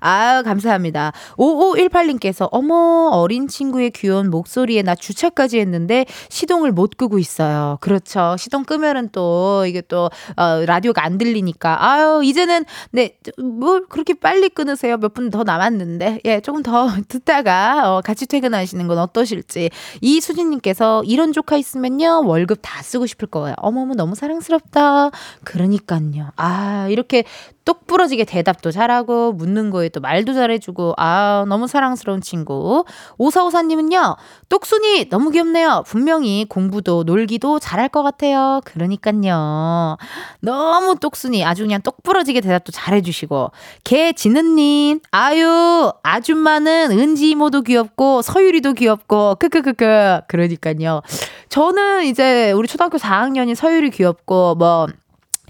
아유, 감사합니다. 5518님께서, 어머, 어린 친구의 귀여운 목소리에 나 주차까지 했는데, 시동을 못 끄고 있어요. 그렇죠. 시동 끄면은 또, 이게 또, 어, 라디오가 안 들리니까, 아유, 이제는, 네, 뭘 그렇게 빨리 끊으세요? 몇 분 더 남았는데, 예, 조금 더 듣다가, 어, 같이 퇴근하시는 건 어떠실지. 이수진님께서 이런 조카 있으면요 월급 다 쓰고 싶을 거예요. 어머머 너무 사랑스럽다. 그러니까요. 아 이렇게 똑 부러지게 대답도 잘하고 묻는 거에 또 말도 잘해주고 아 너무 사랑스러운 친구. 오사오사님은요 똑순이 너무 귀엽네요. 분명히 공부도 놀기도 잘할 것 같아요. 그러니까요. 너무 똑순이 아주 그냥 똑 부러지게 대답도 잘해주시고 개지는님 아유 아줌마는 은지 이모도 귀엽고 서유리도 귀엽고 크크크크 그러니까요. 저는 이제 우리 초등학교 4학년이 서유리 귀엽고 뭐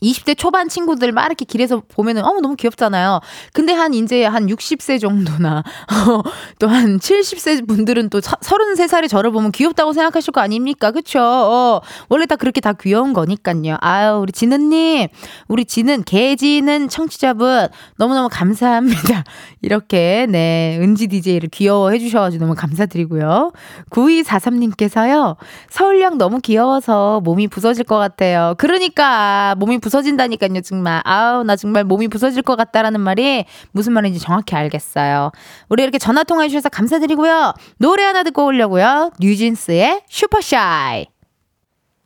20대 초반 친구들 막 이렇게 길에서 보면은 어머 너무 귀엽잖아요. 근데 한 이제 한 60세 정도나 또 한 70세 분들은 또 33살의 저를 보면 귀엽다고 생각하실 거 아닙니까? 그쵸? 어, 원래 다 그렇게 다 귀여운 거니까요. 아유 우리 진은님 우리 진은 개지는 청취자분 너무너무 감사합니다. 이렇게 네 은지 DJ를 귀여워해 주셔가지고 너무 감사드리고요. 9243님께서요 서율이 너무 귀여워서 몸이 부서질 것 같아요. 그러니까 몸이 부서 진다니까요 정말 아우 나 정말 몸이 부서질 것 같다라는 말이 무슨 말인지 정확히 알겠어요. 우리 이렇게 전화 통화해 주셔서 감사드리고요. 노래 하나 듣고 오려고요. 뉴진스의 Super Shy.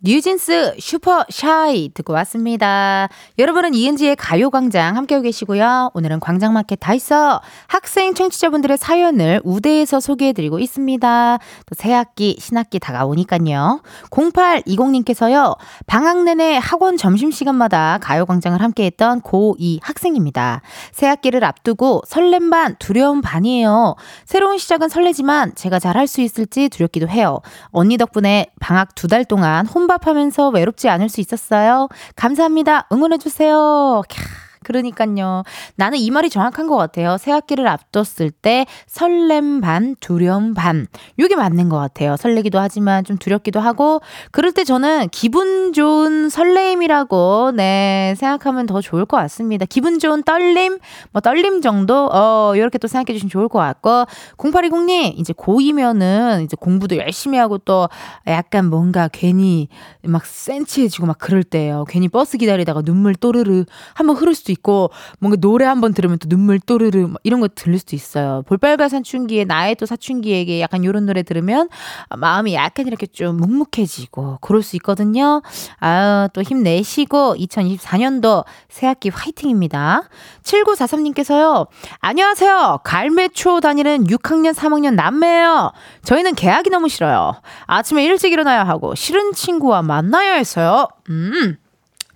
뉴진스 Super Shy 듣고 왔습니다. 여러분은 이은지의 가요광장 함께하고 계시고요. 오늘은 광장마켓 다 있어 학생 청취자분들의 사연을 우대에서 소개해드리고 있습니다. 또 새학기 신학기 다가오니까요. 0820님께서요. 방학 내내 학원 점심시간마다 가요광장을 함께했던 고2 학생입니다. 새학기를 앞두고 설렘 반 두려움 반이에요. 새로운 시작은 설레지만 제가 잘할 수 있을지 두렵기도 해요. 언니 덕분에 방학 두 달 동안 혼밥 혼밥하면서 외롭지 않을 수 있었어요. 감사합니다. 응원해주세요. 캬. 그러니까요. 나는 이 말이 정확한 것 같아요. 새 학기를 앞뒀을 때 설렘 반, 두려움 반. 이게 맞는 것 같아요. 설레기도 하지만 좀 두렵기도 하고, 그럴 때 저는 기분 좋은 설레임이라고, 네, 생각하면 더 좋을 것 같습니다. 기분 좋은 떨림, 뭐 떨림 정도, 어, 이렇게 또 생각해 주시면 좋을 것 같고, 0820님, 이제 고2면은 이제 공부도 열심히 하고 또 약간 뭔가 괜히 막 센치해지고 막 그럴 때예요. 괜히 버스 기다리다가 눈물 또르르 한번 흐를 수도 있고 뭔가 노래 한번 들으면 또 눈물 또르르 이런 거 들릴 수도 있어요. 볼빨간 사춘기에 나의 또 사춘기에게 약간 이런 노래 들으면 마음이 약간 이렇게 좀 묵묵해지고 그럴 수 있거든요. 아유 또 힘내시고 2024년도 새학기 화이팅입니다. 7943님께서요. 안녕하세요. 갈매초 다니는 6학년 3학년 남매예요. 저희는 개학이 너무 싫어요. 아침에 일찍 일어나야 하고 싫은 친구와 만나야 해서요. 음.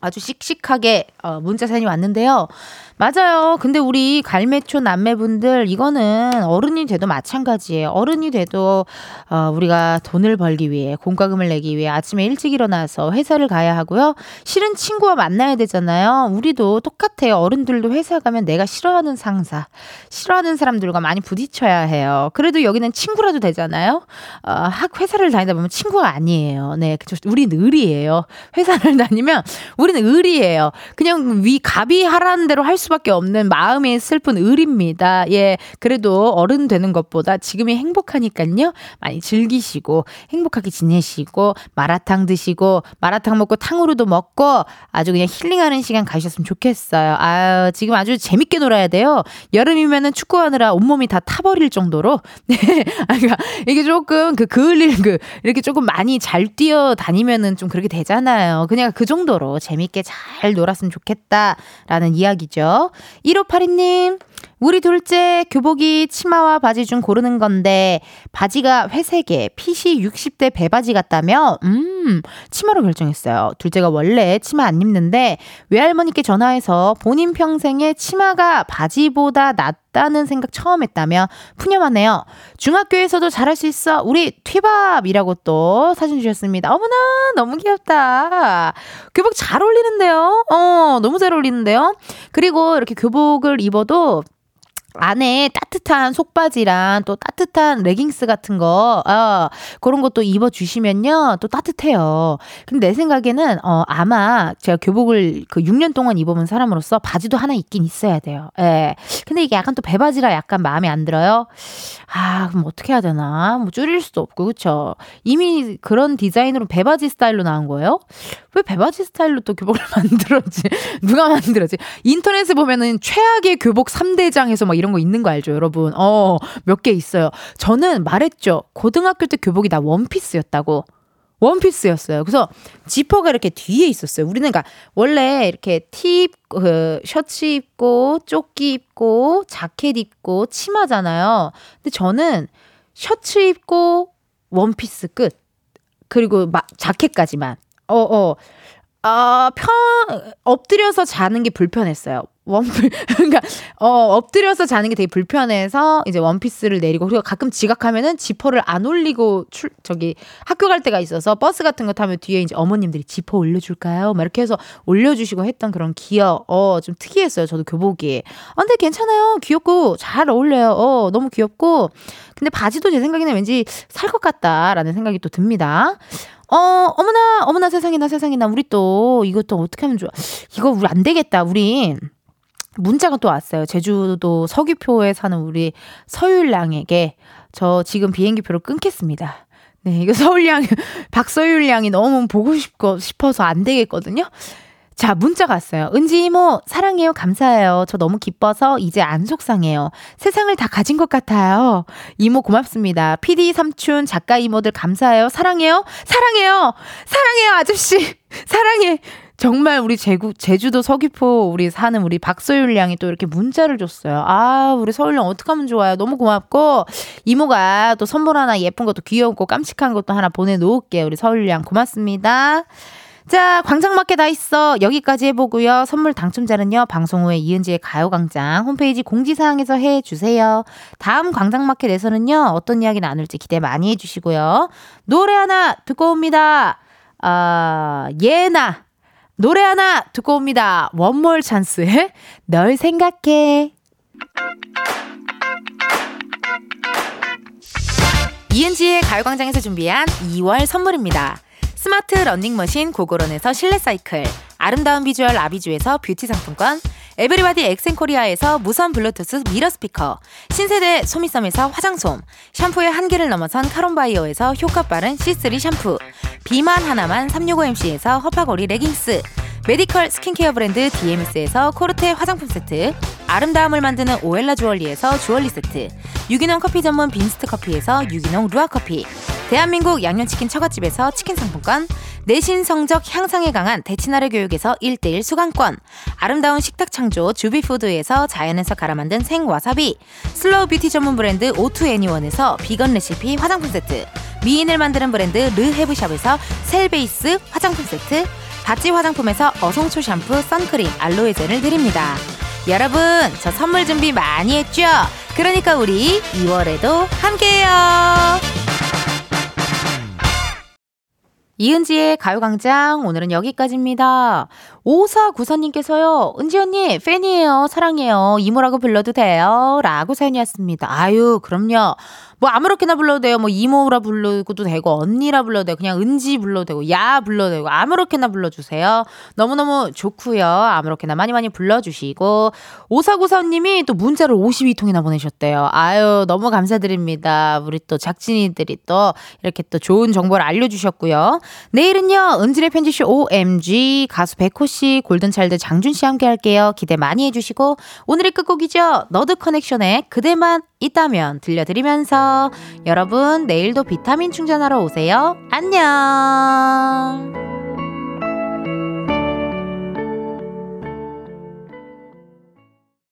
아주 씩씩하게 어, 문자 사연이 왔는데요. 맞아요. 근데 우리 갈매초 남매분들 이거는 어른이 돼도 마찬가지예요. 어른이 돼도 어, 우리가 돈을 벌기 위해 공과금을 내기 위해 아침에 일찍 일어나서 회사를 가야 하고요. 싫은 친구와 만나야 되잖아요. 우리도 똑같아요. 어른들도 회사 가면 내가 싫어하는 상사, 싫어하는 사람들과 많이 부딪혀야 해요. 그래도 여기는 친구라도 되잖아요. 어, 학 회사를 다니다 보면 친구가 아니에요. 네. 우린 을이에요. 회사를 다니면 우리는 을이에요. 그냥 위 갑이 하라는 대로 할 수. 수밖에 없는 마음이 슬픈 을입니다. 예. 그래도 어른 되는 것보다 지금이 행복하니까요. 많이 즐기시고 행복하게 지내시고 마라탕 드시고 마라탕 먹고 탕후루도 먹고 아주 그냥 힐링하는 시간 가셨으면 좋겠어요. 아유, 지금 아주 재밌게 놀아야 돼요. 여름이면은 축구하느라 온몸이 다 타버릴 정도로. 네. 아, 그러니까 이게 조금 그 그을릴 그 이렇게 조금 많이 잘 뛰어 다니면은 좀 그렇게 되잖아요. 그냥 그 정도로 재밌게 잘 놀았으면 좋겠다라는 이야기죠. 1582님, 우리 둘째 교복이 치마와 바지 중 고르는 건데 바지가 회색에 핏이 60대 배바지 같다며 음 치마로 결정했어요. 둘째가 원래 치마 안 입는데 외할머니께 전화해서 본인 평생에 치마가 바지보다 낫 다는 생각 처음 했다며 푸념하네요. 중학교에서도 잘할 수 있어. 우리 튀밥이라고 또 사진 주셨습니다. 어머나 너무 귀엽다. 교복 잘 어울리는데요. 어 너무 잘 어울리는데요. 그리고 이렇게 교복을 입어도 안에 따뜻한 속바지랑 또 따뜻한 레깅스 같은 거, 어, 그런 것도 입어주시면요, 또 따뜻해요. 근데 내 생각에는, 어, 아마 제가 교복을 그 6년 동안 입어본 사람으로서 바지도 하나 있긴 있어야 돼요. 예. 근데 이게 약간 또 배바지라 약간 마음에 안 들어요? 아, 그럼 어떻게 해야 되나? 뭐 줄일 수도 없고, 그쵸? 이미 그런 디자인으로 배바지 스타일로 나온 거예요? 왜 배바지 스타일로 또 교복을 만들었지? 누가 만들었지? 인터넷에 보면은 최악의 교복 3대장에서 막 이런 거 있는 거 알죠, 여러분? 어, 몇 개 있어요. 저는 말했죠. 고등학교 때 교복이 다 원피스였다고. 원피스였어요. 그래서 지퍼가 이렇게 뒤에 있었어요. 우리는 그러니까 원래 이렇게 티 그 셔츠 입고 조끼 입고 자켓 입고 치마잖아요. 근데 저는 셔츠 입고 원피스 끝. 그리고 마, 자켓까지만. 어, 어. 아, 편, 엎드려서 자는 게 불편했어요. 원피 그러니까 어 엎드려서 자는 게 되게 불편해서 이제 원피스를 내리고 그리고 가끔 지각하면은 지퍼를 안 올리고 출 저기 학교 갈 때가 있어서 버스 같은 거 타면 뒤에 이제 어머님들이 지퍼 올려줄까요? 막 이렇게 해서 올려주시고 했던 그런 기억 어 좀 특이했어요 저도 교복이 아, 근데 괜찮아요 귀엽고 잘 어울려요 어 너무 귀엽고 근데 바지도 제 생각에는 왠지 살 것 같다라는 생각이 또 듭니다. 어, 어머나, 어머나 세상에나 세상에나 우리 또 이것도 어떻게 하면 좋아. 이거 우리 안 되겠다. 우리 문자가 또 왔어요. 제주도 서귀포에 사는 우리 서율양에게 저 지금 비행기표를 끊겠습니다. 네, 이거 서울양, 박서율 양이 너무 보고 싶고 싶어서 안 되겠거든요. 자, 문자가 왔어요. 은지 이모, 사랑해요. 감사해요. 저 너무 기뻐서 이제 안 속상해요. 세상을 다 가진 것 같아요. 이모 고맙습니다. PD 삼촌, 작가 이모들 감사해요. 사랑해요. 사랑해요. 사랑해요, 아저씨. 사랑해. 정말 우리 제구, 제주도 서귀포 우리 사는 우리 박소율 양이 또 이렇게 문자를 줬어요. 아, 우리 서율 양 어떡하면 좋아요. 너무 고맙고, 이모가 또 선물 하나 예쁜 것도 귀엽고 깜찍한 것도 하나 보내놓을게요. 우리 서율 양 고맙습니다. 자, 광장마켓 다 있어. 여기까지 해보고요. 선물 당첨자는요, 방송 후에 이은지의 가요광장 홈페이지 공지사항에서 해주세요. 다음 광장마켓에서는요, 어떤 이야기 나눌지 기대 많이 해주시고요. 노래 하나 듣고 옵니다. 아, 예나. 노래 하나 듣고 옵니다. 원모어찬스의 널 생각해. 이은지의 가요광장에서 준비한 2월 선물입니다. 스마트 러닝머신 고고런에서 실내 사이클, 아름다운 비주얼 아비주에서 뷰티 상품권, 에브리바디 엑센코리아에서 무선 블루투스 미러 스피커, 신세대 소미섬에서 화장솜, 샴푸의 한계를 넘어선 카론바이어에서 효과 빠른 C3 샴푸, 비만 하나만 365MC에서 허파고리 레깅스, 메디컬 스킨케어 브랜드 DMS에서 코르테 화장품 세트, 아름다움을 만드는 오엘라 주얼리에서 주얼리 세트, 유기농 커피 전문 빈스트 커피에서 유기농 루아 커피, 대한민국 양념치킨 처갓집에서 치킨 상품권, 내신 성적 향상에 강한 대치나래 교육에서 1대1 수강권, 아름다운 식탁 창조 주비푸드에서 자연에서 갈아 만든 생와사비, 슬로우 뷰티 전문 브랜드 오투애니원에서 비건 레시피 화장품 세트, 미인을 만드는 브랜드 르헤브샵에서 셀베이스 화장품 세트, 바찌 화장품에서 어성초 샴푸, 선크림, 알로에 젤을 드립니다. 여러분, 저 선물 준비 많이 했죠? 그러니까 우리 2월에도 함께해요. 이은지의 가요광장 오늘은 여기까지입니다. 오사구사님께서요. 은지 언니 팬이에요. 사랑해요. 이모라고 불러도 돼요. 라고 사연이 왔습니다. 아유 그럼요. 뭐 아무렇게나 불러도 돼요. 뭐 이모라 불러도 되고 언니라 불러도 되고 그냥 은지 불러도 되고 야 불러도 되고 아무렇게나 불러주세요. 너무너무 좋고요. 아무렇게나 많이 많이 불러주시고 오사구사님이 또 문자를 52통이나 보내셨대요. 아유 너무 감사드립니다. 우리 또 작진이들이 또 이렇게 또 좋은 정보를 알려주셨고요. 내일은요 은지의 편지쇼 OMG 가수 백호 씨, 골든차일드 장준 씨 함께 할게요. 기대 많이 해주시고 오늘의 끝곡이죠. 너드 커넥션의 그대만 있다면 들려드리면서 여러분 내일도 비타민 충전하러 오세요. 안녕.